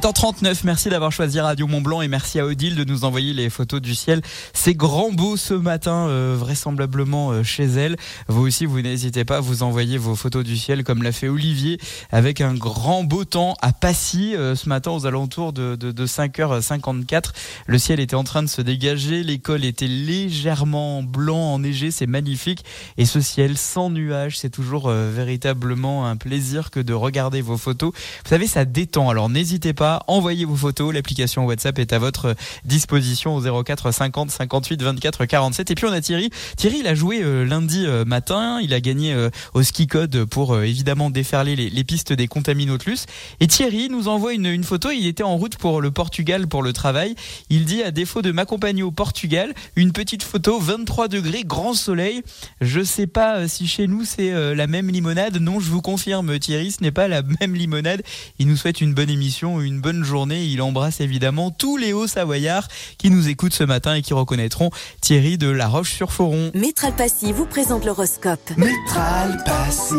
Speaker 1: 7h39, merci d'avoir choisi Radio Mont Blanc et merci à Odile de nous envoyer les photos du ciel. C'est grand beau ce matin, euh, vraisemblablement euh, chez elle. Vous aussi, vous n'hésitez pas à vous envoyer vos photos du ciel comme l'a fait Olivier avec un grand beau temps à Passy euh, ce matin aux alentours de, de, de 5h54. Le ciel était en train de se dégager, l'école était légèrement blanc, enneigé, c'est magnifique. Et ce ciel sans nuages, c'est toujours véritablement un plaisir que de regarder vos photos. Vous savez, ça détend. Alors n'hésitez pas, envoyez vos photos. L'application WhatsApp est à votre disposition au 04 50 58 24 47. Et puis on a Thierry. Thierry, il a joué euh, lundi euh, matin. Il a gagné euh, au ski code pour évidemment déferler les, pistes des Contaminotlus. Et Thierry nous envoie une, une photo. Il était en route pour le Portugal pour le travail. Il dit à défaut de m'accompagner au Portugal, une petite photo 23 degrés, grand soleil. Je sais pas si chez nous c'est la même limonade. Non, je vous confirme, Thierry, ce n'est pas la [laughs] même limonade. Il nous souhaite une bonne émission, une bonne journée. Il embrasse évidemment tous les hauts savoyards qui nous écoutent ce matin et qui reconnaîtront Thierry de La Roche-sur-Foron.
Speaker 23: Métral Passy vous présente l'horoscope.
Speaker 25: Métral Passy,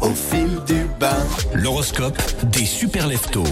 Speaker 25: au fil du bain.
Speaker 10: L'horoscope des super leftos.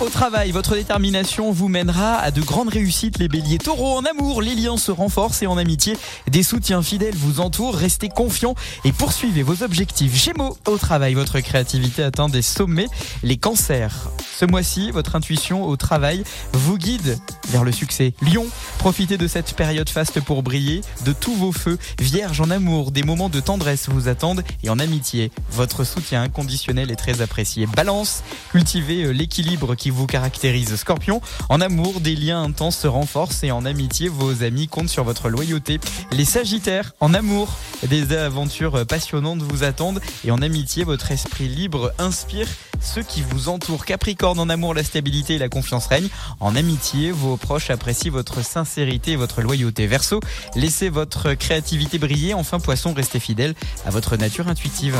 Speaker 1: Au travail, votre détermination vous mènera à de grandes réussites, les béliers. Taureau, en amour, les liens se renforcent et en amitié, des soutiens fidèles vous entourent. Restez confiants et poursuivez vos objectifs. Gémeaux, au travail, votre créativité atteint des sommets. Les cancers, ce mois-ci, votre intuition au travail vous guide vers le succès. Lion, profitez de cette période faste pour briller de tous vos feux. Vierge, en amour, des moments de tendresse vous attendent et en amitié, votre soutien inconditionnel est très apprécié. Balance, cultivez euh, l'équilibre qui vous caractérise. Scorpion, en amour, des liens intenses se renforcent et en amitié, vos amis comptent sur votre loyauté. Les Sagittaires, en amour, des aventures passionnantes vous attendent et en amitié, votre esprit libre inspire ceux qui vous entourent. Capricorne, en amour, la stabilité et la confiance règnent. En amitié, vos proches apprécient votre sincérité et votre loyauté. Verseau, laissez votre créativité briller. Enfin, Poisson, restez fidèle à votre nature intuitive.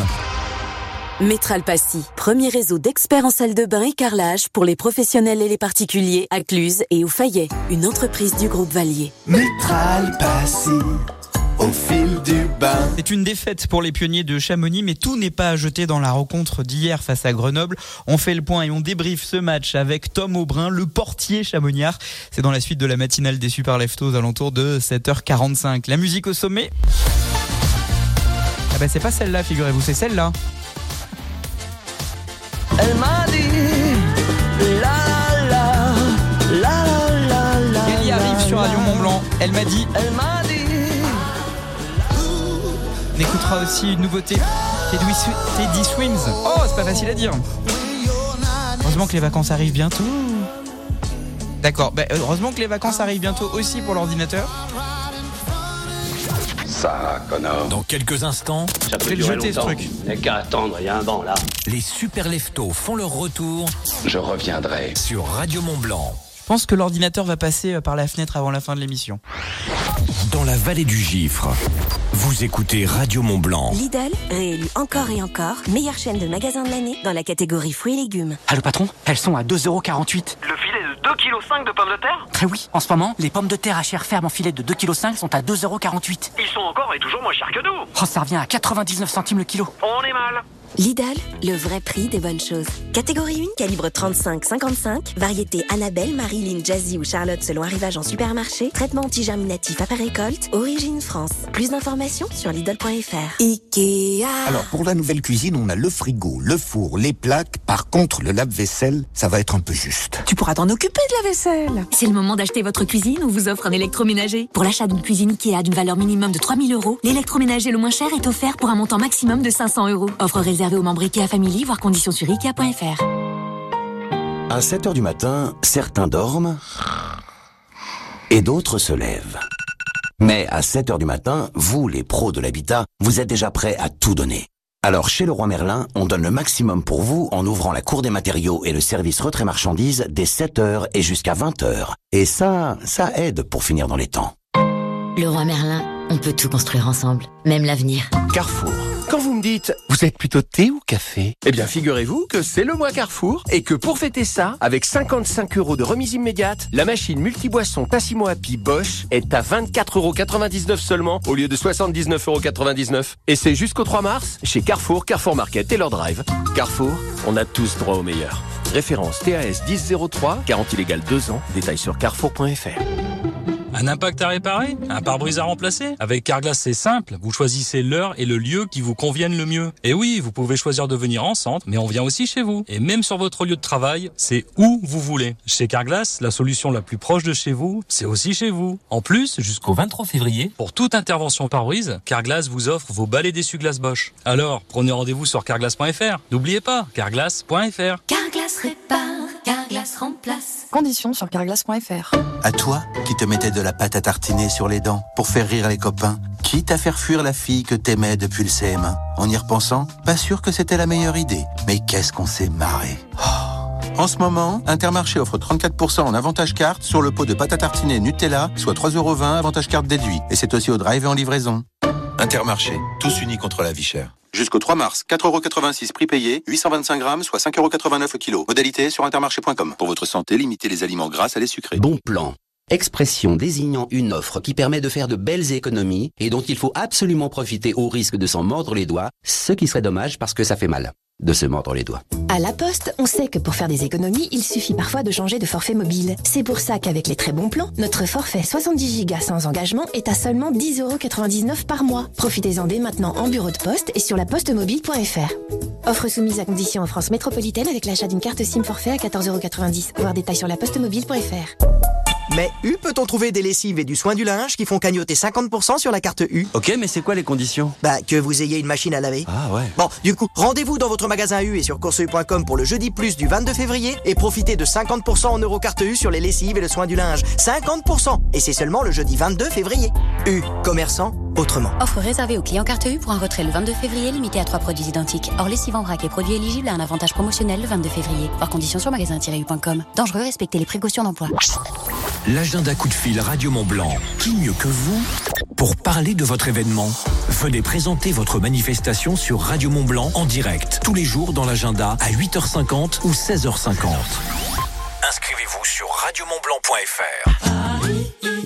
Speaker 23: Métral Passy, premier réseau d'experts en salle de bain et carrelage pour les professionnels et les particuliers à Cluse et au Fayet, une entreprise du groupe Valier.
Speaker 25: Métral Passy, au fil du bain.
Speaker 1: C'est une défaite pour les pionniers de Chamonix, mais tout n'est pas à jeter dans la rencontre d'hier face à Grenoble. On fait le point et on débriefe ce match avec Tom Aubrin, le portier chamonniard. C'est dans la suite de la matinale des Super Leftos aux alentours de 7h45. La musique au sommet Ah bah c'est pas celle-là, figurez-vous, c'est celle-là.
Speaker 8: Elle m'a dit la la la la la.
Speaker 1: Arrive sur Radio Mont Blanc. Elle m'a dit.
Speaker 8: Elle m'a dit.
Speaker 1: On écoutera aussi une nouveauté. Teddy, Swi- Teddy Swims. Oh, c'est pas facile à dire. Heureusement que les vacances arrivent bientôt. D'accord, bah, heureusement que les vacances arrivent bientôt aussi pour l'ordinateur.
Speaker 10: Ça, connard. Dans quelques instants,
Speaker 1: Ça peut Je vais le durer jeter, ce truc.
Speaker 10: N'est qu'à attendre, il y a un banc là. Les super leftos font leur retour. Je reviendrai sur Radio Mont Blanc.
Speaker 1: Je pense que l'ordinateur va passer euh, par la fenêtre avant la fin de l'émission.
Speaker 10: Dans la vallée du Gifre, vous écoutez Radio Mont Blanc.
Speaker 18: Lidl, réélu encore et encore, meilleure chaîne de magasins de l'année dans la catégorie fruits et légumes.
Speaker 32: Allô patron, elles sont à 2,48€.
Speaker 33: Le filet de 2,5 kg de pommes de terre?
Speaker 32: Très oui, en ce moment, les pommes de terre à chair ferme en filet de 2,5 kg sont à 2,48€.
Speaker 33: Ils sont encore et toujours moins chers que nous
Speaker 32: Oh, ça revient à 99 centimes le kilo.
Speaker 33: On est mal
Speaker 18: Lidl, le vrai prix des bonnes choses. Catégorie 1, calibre 35-55, variété Annabelle, Marilyn, Jazzy ou Charlotte selon arrivage en supermarché, traitement antigerminatif après récolte, origine France. Plus d'informations sur Lidl.fr. Ikea.
Speaker 15: Alors pour la nouvelle cuisine, on a le frigo, le four, les plaques. Par contre, le lave-vaisselle, ça va être un peu juste.
Speaker 34: Tu pourras t'en occuper de la vaisselle. C'est le moment d'acheter votre cuisine, on vous offre un électroménager. Pour l'achat d'une cuisine Ikea d'une valeur minimum de 3000 euros, l'électroménager le moins cher est offert pour un montant maximum de 500 euros. Offre réservée aux membres Ikea Family, voire conditions sur Ikea.fr.
Speaker 27: À 7 heures du matin, certains dorment et d'autres se lèvent. Mais à 7 heures du matin, vous, les pros de l'habitat, vous êtes déjà prêts à tout donner. Alors chez Leroy Merlin, on donne le maximum pour vous en ouvrant la cour des matériaux et le service retrait marchandises dès 7 heures et jusqu'à 20 heures. Et ça, ça aide pour finir dans les temps.
Speaker 21: Le roi Merlin, on peut tout construire ensemble, même l'avenir.
Speaker 13: Carrefour. Quand vous me dites, vous êtes plutôt thé ou café Eh bien, figurez-vous que c'est le mois Carrefour et que pour fêter ça, avec 55 euros de remise immédiate, la machine multiboisson Tassimo Happy Bosch est à 24,99 euros seulement au lieu de 79,99 euros. Et c'est jusqu'au 3 mars chez Carrefour, Carrefour Market et leur drive. Carrefour, on a tous droit au meilleur. Référence TAS 1003, garantie légale 2 ans, détail sur carrefour.fr.
Speaker 35: Un impact à réparer? Un pare-brise à remplacer? Avec Carglass, c'est simple. Vous choisissez l'heure et le lieu qui vous conviennent le mieux. Et oui, vous pouvez choisir de venir en centre, mais on vient aussi chez vous. Et même sur votre lieu de travail, c'est où vous voulez. Chez Carglass, la solution la plus proche de chez vous, c'est aussi chez vous. En plus, jusqu'au 23 février, pour toute intervention pare-brise, Carglass vous offre vos balais d'essuie-glace Bosch. Alors, prenez rendez-vous sur carglass.fr. N'oubliez pas, carglass.fr.
Speaker 36: Carglass répare, Carglass remplace.
Speaker 37: Conditions sur carglass.fr.
Speaker 14: À toi, qui te mettais de la pâte à tartiner sur les dents pour faire rire les copains, quitte à faire fuir la fille que t'aimais depuis le CM1. En y repensant, pas sûr que c'était la meilleure idée. Mais qu'est-ce qu'on s'est marré. Oh. En ce moment, Intermarché offre 34% en avantage carte sur le pot de pâte à tartiner Nutella, soit 3,20€ avantage carte déduit. Et c'est aussi au drive et en livraison. Intermarché, tous unis contre la vie chère. Jusqu'au 3 mars, 4,86€ prix payé, 825 grammes, soit 5,89€ au kilo. Modalité sur intermarché.com. Pour votre santé, limitez les aliments gras à les sucrés.
Speaker 38: Bon plan. Expression désignant une offre qui permet de faire de belles économies et dont il faut absolument profiter au risque de s'en mordre les doigts, ce qui serait dommage parce que ça fait mal de se mordre les doigts.
Speaker 39: À La Poste, on sait que pour faire des économies, il suffit parfois de changer de forfait mobile. C'est pour ça qu'avec les très bons plans, notre forfait 70 Go sans engagement est à seulement 10,99€ par mois. Profitez-en dès maintenant en bureau de poste et sur lapostemobile.fr. Offre soumise à condition en France métropolitaine avec l'achat d'une carte SIM forfait à 14,90€. Voir détails sur lapostemobile.fr.
Speaker 40: Mais U peut-on trouver des lessives et du soin du linge qui font cagnoter 50% sur la carte U?
Speaker 38: Ok, mais c'est quoi les conditions?
Speaker 40: Bah, que vous ayez une machine à laver.
Speaker 38: Ah ouais.
Speaker 40: Bon, du coup, rendez-vous dans votre magasin U et sur courseu.com pour le jeudi plus du 22 février et profitez de 50% en euros carte U sur les lessives et le soin du linge. 50% Et c'est seulement le jeudi 22 février. U, commerçant, autrement.
Speaker 16: Offre réservée aux clients carte U pour un retrait le 22 février limité à trois produits identiques. Or, lessive en vrac et produits éligibles à un avantage promotionnel le 22 février. Par condition sur magasin-u.com. Dangereux, respectez les précautions d'emploi.
Speaker 10: L'agenda coup de fil Radio Mont Blanc. Qui mieux que vous pour parler de votre événement? Venez présenter votre manifestation sur Radio Mont Blanc en direct tous les jours dans l'agenda à 8h50 ou 16h50. Inscrivez-vous sur radiomontblanc.fr.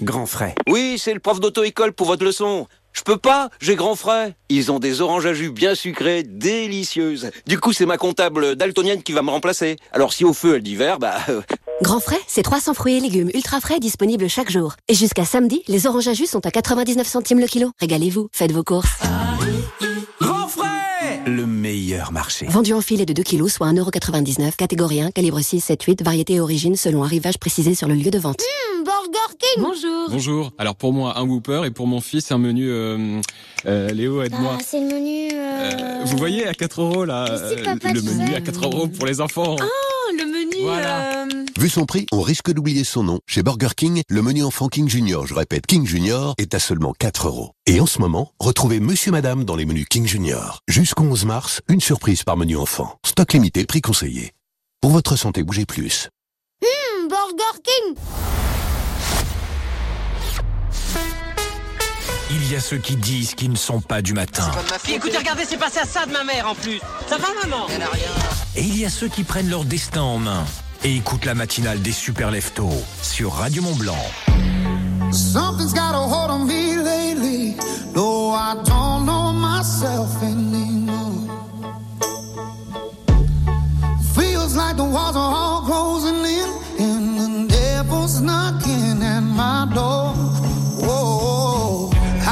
Speaker 38: Grand frais. Oui, c'est le prof d'auto-école pour votre leçon.
Speaker 41: Je peux pas, j'ai grand frais. Ils ont des oranges à jus bien sucrées, délicieuses. Du coup, c'est ma comptable daltonienne qui va me remplacer. Alors si au feu elle dit vert, bah...
Speaker 23: Grand frais, c'est 300 fruits et légumes ultra frais disponibles chaque jour. Et jusqu'à samedi, les oranges à jus sont à 99 centimes le kilo. Régalez-vous, faites vos courses.
Speaker 25: Grand frais Le meilleur marché.
Speaker 23: Vendu en filet de 2 kilos, soit 1,99€, catégorie 1, calibre 6, 7, 8, variété et origine selon arrivage précisé sur le lieu de vente.
Speaker 42: Burger King Bonjour
Speaker 43: Bonjour. Alors pour moi un Whooper et pour mon fils un menu. euh, euh, Léo aide-moi.
Speaker 42: Ah, c'est le menu... euh,
Speaker 43: Euh, vous voyez à 4 euros là,
Speaker 42: si,
Speaker 43: euh,
Speaker 42: papa,
Speaker 43: le menu
Speaker 42: sais.
Speaker 43: à 4 euros pour les enfants.
Speaker 42: Oh, le menu...
Speaker 43: Voilà.
Speaker 42: euh,
Speaker 40: Vu son prix, on risque d'oublier son nom. Chez Burger King, le menu enfant King Junior, je répète King Junior, est à seulement 4 euros. Et en ce moment, retrouvez Monsieur Madame dans les menus King Junior. Jusqu'au 11 mars, une surprise par menu enfant. Stock limité, prix conseillé. Pour votre santé, bougez plus.
Speaker 42: hmm, Burger King
Speaker 10: Il y a ceux qui disent qu'ils ne sont pas du matin.
Speaker 44: Écoutez, regardez, c'est passé à ça de ma mère en plus. Ça va, maman?
Speaker 10: Et il y a ceux qui prennent leur destin en main et écoutent la matinale des super leftos sur Radio Mont Blanc.
Speaker 45: Something's got a hold on me lately. No, I don't know myself anymore. Feels like the walls are all closing in, and the devil's knocking at my door.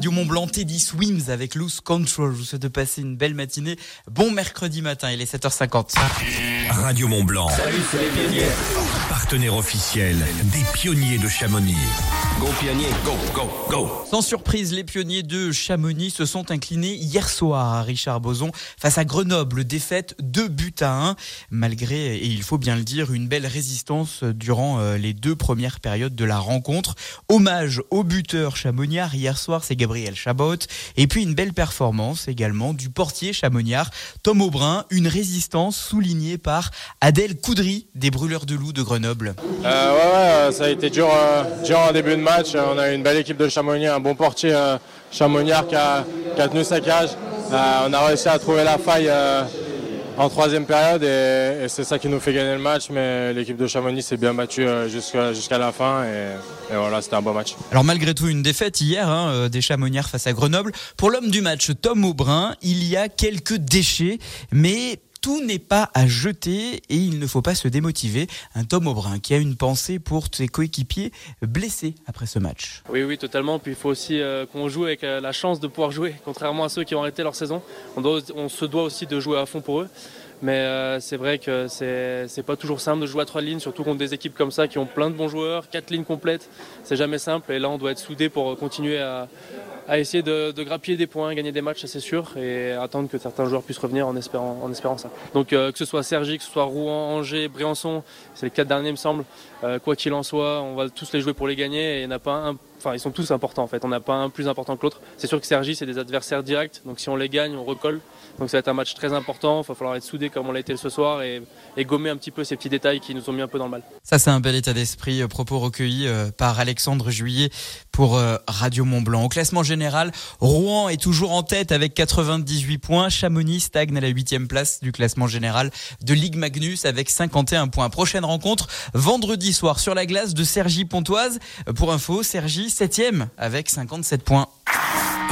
Speaker 1: Radio Mont Blanc, Teddy Swims avec Loose Control. Je vous souhaite de passer une belle matinée. Bon mercredi matin, il est 7h50.
Speaker 10: Radio Mont Blanc.
Speaker 46: Salut, c'est les.
Speaker 10: Partenaire officiel des pionniers de Chamonix.
Speaker 46: Go pionnier, go, go, go.
Speaker 1: Sans surprise, les pionniers de Chamonix se sont inclinés hier soir à Richard Boson face à Grenoble. Défaite 2 buts à 1, malgré, et il faut bien le dire, une belle résistance durant euh, les deux premières périodes de la rencontre. Hommage au buteur chamonniard hier soir, c'est Gabriel Chabot. Et puis une belle performance également du portier chamonniard Tom Aubrin. Une résistance soulignée par Adèle Coudry des Brûleurs de Loup de Grenoble.
Speaker 35: Euh, ouais, ouais, ça a été dur, euh, dur en début de match. On a une belle équipe de Chamonix, un bon portier Chamonniard qui a, tenu sa cage. Euh, on a réussi à trouver la faille euh, en troisième période et, c'est ça qui nous fait gagner le match. Mais l'équipe de Chamonix s'est bien battue euh, jusqu'à la fin et, voilà, c'était un bon match.
Speaker 1: Alors malgré tout une défaite hier hein, des Chamonnières face à Grenoble. Pour l'homme du match, Tom Aubrin, il y a quelques déchets, mais tout n'est pas à jeter et il ne faut pas se démotiver. Un Tom Aubrin qui a une pensée pour ses coéquipiers blessés après ce match.
Speaker 47: Oui, oui, totalement. Puis il faut aussi euh, qu'on joue avec euh, la chance de pouvoir jouer, contrairement à ceux qui ont arrêté leur saison. On, se doit aussi de jouer à fond pour eux. Mais euh, c'est vrai que c'est pas toujours simple de jouer à trois lignes, surtout contre des équipes comme ça qui ont plein de bons joueurs, quatre lignes complètes. C'est jamais simple. Et là, on doit être soudés pour continuer à, à essayer de, grappiller des points, gagner des matchs, ça, c'est sûr, et attendre que certains joueurs puissent revenir en espérant, ça. Donc euh, que ce soit Sergi, que ce soit Rouen, Angers, Briançon, c'est les quatre derniers, me semble. Euh, quoi qu'il en soit, on va tous les jouer pour les gagner. Et pas un. Enfin, ils sont tous importants en fait. On n'a pas un plus important que l'autre. C'est sûr que Sergi, c'est des adversaires directs. Donc si on les gagne, on recolle. Donc ça va être un match très important. Il va falloir être soudé comme on l'a été ce soir et, gommer un petit peu ces petits détails qui nous ont mis un peu dans le mal.
Speaker 1: Ça, c'est un bel état d'esprit. euh, Propos recueillis euh, par Alexandre Juillet pour euh, Radio Mont Blanc. Au classement général, Rouen est toujours en tête avec 98 points. Chamonix stagne à la huitième place du classement général de Ligue Magnus avec 51 points. Prochaine rencontre vendredi soir sur la glace de Sergi Pontoise. Pour info, Sergi septième avec 57 points.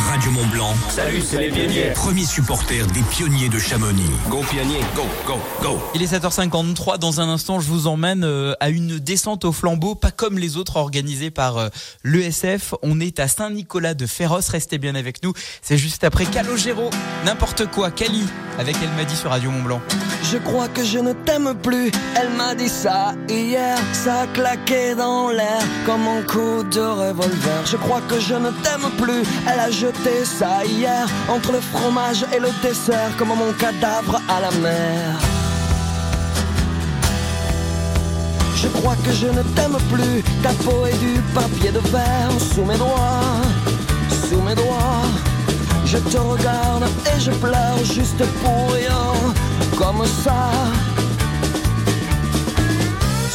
Speaker 10: Radio Mont Blanc.
Speaker 48: Salut, c'est les pionniers.
Speaker 10: Premier supporter des pionniers de Chamonix.
Speaker 48: Go pionniers, go, go, go.
Speaker 1: Il est 7h53. Dans un instant, je vous emmène euh, à une descente au flambeau, pas comme les autres organisées par euh, l'ESF. On est à Saint-Nicolas de Féroce. Restez bien avec nous. C'est juste après Calogero. N'importe quoi. Cali avec Elle m'a dit sur Radio Mont Blanc.
Speaker 8: Je crois que je ne t'aime plus. Elle m'a dit ça hier. Ça a claqué dans l'air comme un coup de revolver. Je crois que je ne t'aime plus. Elle a jeté ça hier entre le fromage et le dessert comme mon cadavre à la mer. Je crois que je ne t'aime plus. Ta peau est du papier de verre sous mes doigts, sous mes doigts. Je te regarde et je pleure juste pour rien, comme ça.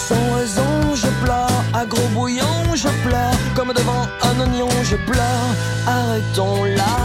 Speaker 8: Sans raison, je pleure, à gros bouillon, comme devant un oignon, je pleure. Arrêtons là,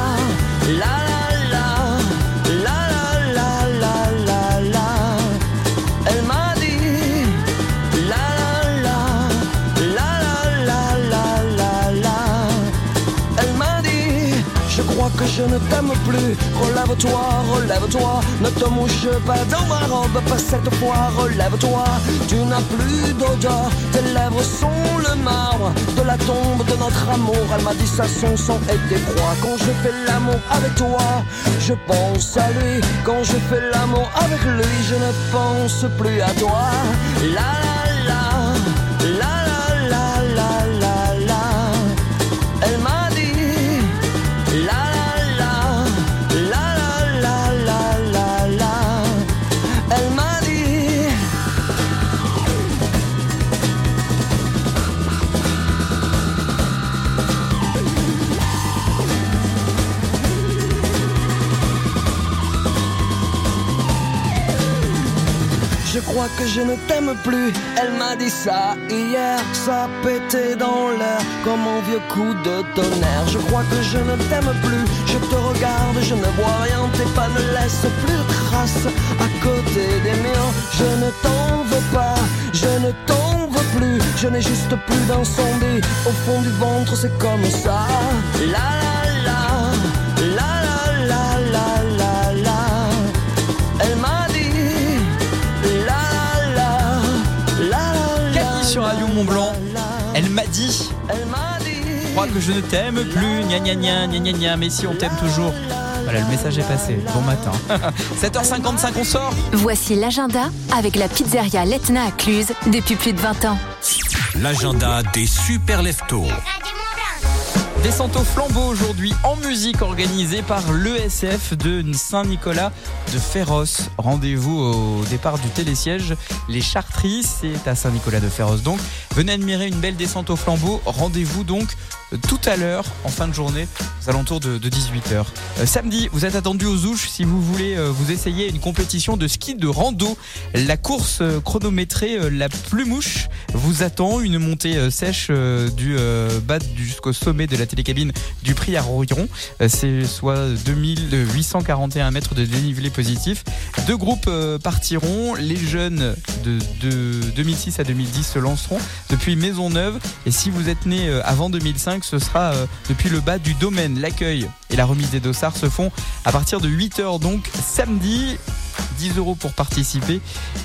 Speaker 8: je ne t'aime plus. Relève-toi, relève-toi, ne te mouche pas dans ma robe, pas cette fois, relève-toi. Tu n'as plus d'odeur, tes lèvres sont le marbre de la tombe de notre amour. Elle m'a dit ça, son sang était froid. Quand je fais l'amour avec toi, je pense à lui. Quand je fais l'amour avec lui, je ne pense plus à toi. La la, la la crois que je ne t'aime plus. Elle m'a dit ça hier, ça pétait dans l'air comme un vieux coup de tonnerre. Je crois que je ne t'aime plus. Je te regarde, je ne vois rien. Tes pas ne laissent plus de traces à côté des miens. Je ne t'en veux pas, je ne t'en veux plus. Je n'ai juste plus d'incendie au fond du ventre, c'est comme ça. La la, dit.
Speaker 1: Elle m'a dit. Je crois que je ne t'aime plus. Gna gna gna gna gna gna. Mais si on t'aime toujours. Voilà, le message est passé. Bon matin. [laughs] 7h55, on sort.
Speaker 49: Voici l'agenda avec la pizzeria Letna à Cluse depuis plus de 20 ans.
Speaker 10: L'agenda des super leftos.
Speaker 1: Descente au flambeau aujourd'hui en musique organisée par l'ESF de Saint-Nicolas de Féroce. Rendez-vous au départ du télésiège Les Chartries, c'est à Saint-Nicolas de Féroce donc. Venez admirer une belle descente au flambeau. Rendez-vous donc tout à l'heure en fin de journée aux alentours de, 18h. samedi, vous êtes attendu aux Ouches si vous voulez euh, vous essayer une compétition de ski de rando. La course euh, chronométrée euh, la plus mouche vous attend. Une montée euh, sèche euh, du euh, bas jusqu'au sommet de la télécabine du prix à Royan. Euh, C'est soit 2841 mètres de dénivelé positif. Deux groupes euh, partiront. Les jeunes de, de 2006 à 2010 se lanceront depuis Maisonneuve. Et si vous êtes né euh, avant 2005, ce sera euh, depuis le bas du domaine. L'accueil et la remise des dossards se font à partir de 8h donc samedi. 10 euros pour participer.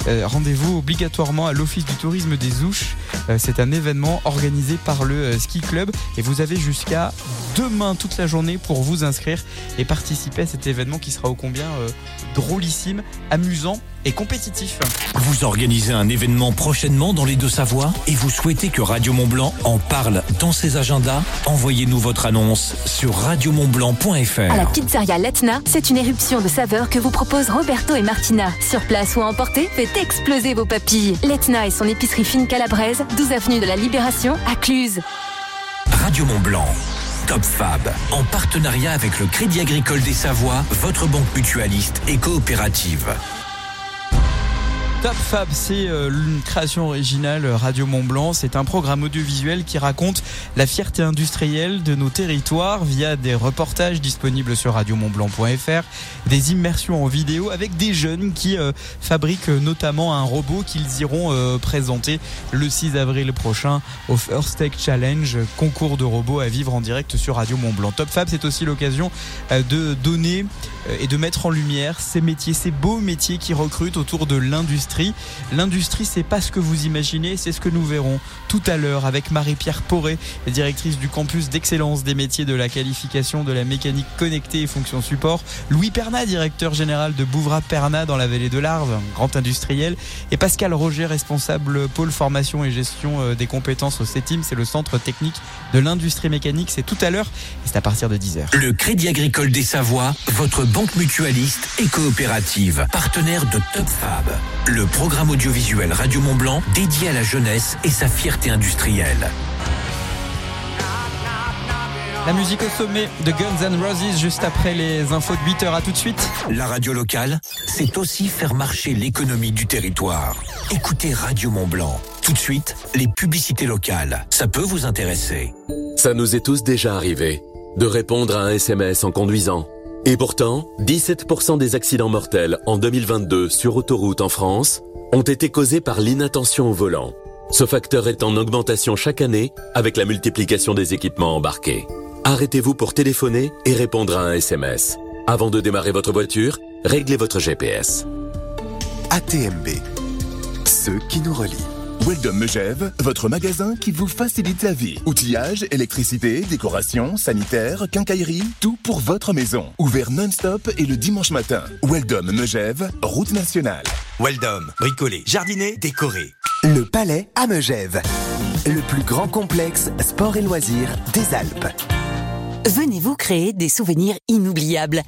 Speaker 1: Euh, Rendez-vous obligatoirement à l'Office du tourisme des Ouches. Euh, C'est un événement organisé par le euh, Ski Club et vous avez jusqu'à demain toute la journée pour vous inscrire et participer à cet événement qui sera ô combien euh, drôlissime, amusant et compétitif.
Speaker 10: Vous organisez un événement prochainement dans les Deux-Savoies et vous souhaitez que Radio Mont-Blanc en parle dans ses agendas Envoyez-nous votre annonce sur radiomontblanc.fr.
Speaker 49: À la pizzeria Letna, c'est une éruption de saveurs que vous proposent Roberto et Martina. Sur place ou à emporter, faites exploser vos papilles. Letna et son épicerie fine calabraise, 12 avenue de la Libération, à Cluse.
Speaker 10: Radio Mont-Blanc. Top Fab, en partenariat avec le Crédit Agricole des Savoies, votre banque mutualiste et coopérative.
Speaker 1: Top Fab, c'est euh, une création originale Radio Mont Blanc. C'est un programme audiovisuel qui raconte la fierté industrielle de nos territoires via des reportages disponibles sur radiomontblanc.fr, des immersions en vidéo avec des jeunes qui euh, fabriquent notamment un robot qu'ils iront euh, présenter le 6 avril prochain au First Tech Challenge, concours de robots à vivre en direct sur Radio Mont Blanc. Top Fab, c'est aussi l'occasion euh, de donner euh, et de mettre en lumière ces métiers, ces beaux métiers qui recrutent autour de l'industrie. L'industrie, c'est pas ce que vous imaginez, c'est ce que nous verrons tout à l'heure avec Marie-Pierre Poré, directrice du campus d'excellence des métiers de la qualification de la mécanique connectée et fonction support. Louis Perna, directeur général de Bouvra Perna dans la vallée de l'Arve, grand industriel. Et Pascal Roger, responsable pôle formation et gestion euh, des compétences au CETIM, c'est le centre technique de l'industrie mécanique. C'est tout à l'heure et c'est à partir de 10h.
Speaker 10: Le Crédit Agricole des Savoies, votre banque mutualiste et coopérative, partenaire de Top Fab, programme audiovisuel Radio Mont Blanc dédié à la jeunesse et sa fierté industrielle.
Speaker 1: La musique au sommet de Guns N' Roses juste après les infos de 8h. À tout de suite.
Speaker 10: La radio locale, c'est aussi faire marcher l'économie du territoire. Écoutez Radio Mont Blanc. Tout de suite, les publicités locales. Ça peut vous intéresser.
Speaker 50: Ça nous est tous déjà arrivé de répondre à un SMS en conduisant. Et pourtant, 17% des accidents mortels en 2022 sur autoroute en France ont été causés par l'inattention au volant. Ce facteur est en augmentation chaque année avec la multiplication des équipements embarqués. Arrêtez-vous pour téléphoner et répondre à un SMS. Avant de démarrer votre voiture, réglez votre GPS.
Speaker 51: ATMB. Ceux qui nous relient. Weldom Megève, votre magasin qui vous facilite la vie. Outillage, électricité, décoration, sanitaire, quincaillerie, tout pour votre maison. Ouvert non-stop et le dimanche matin. Weldom Megève, route nationale.
Speaker 25: Weldom, bricolé, jardiner, décoré. Le Palais à Megève. Le plus grand complexe sport et loisirs des Alpes.
Speaker 52: Venez-vous créer des souvenirs inoubliables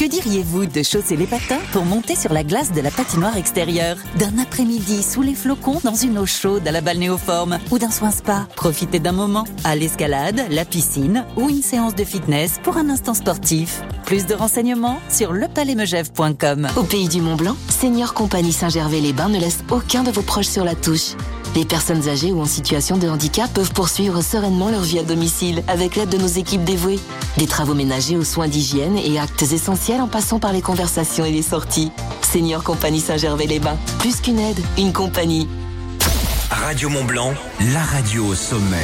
Speaker 52: que diriez-vous de chausser les patins pour monter sur la glace de la patinoire extérieure? D'un après-midi sous les flocons dans une eau chaude à la balnéoforme Ou d'un soin spa? Profitez d'un moment à l'escalade, la piscine ou une séance de fitness pour un instant sportif. Plus de renseignements sur lepalaismegève.com
Speaker 39: Au pays du Mont Blanc, Senior Compagnie Saint-Gervais-les-Bains ne laisse aucun de vos proches sur la touche. Les personnes âgées ou en situation de handicap peuvent poursuivre sereinement leur vie à domicile avec l'aide de nos équipes dévouées. Des travaux ménagers aux soins d'hygiène et actes essentiels en passant par les conversations et les sorties. Senior Compagnie Saint-Gervais-les-Bains. Plus qu'une aide, une compagnie.
Speaker 10: Radio Mont Blanc, la radio au sommet.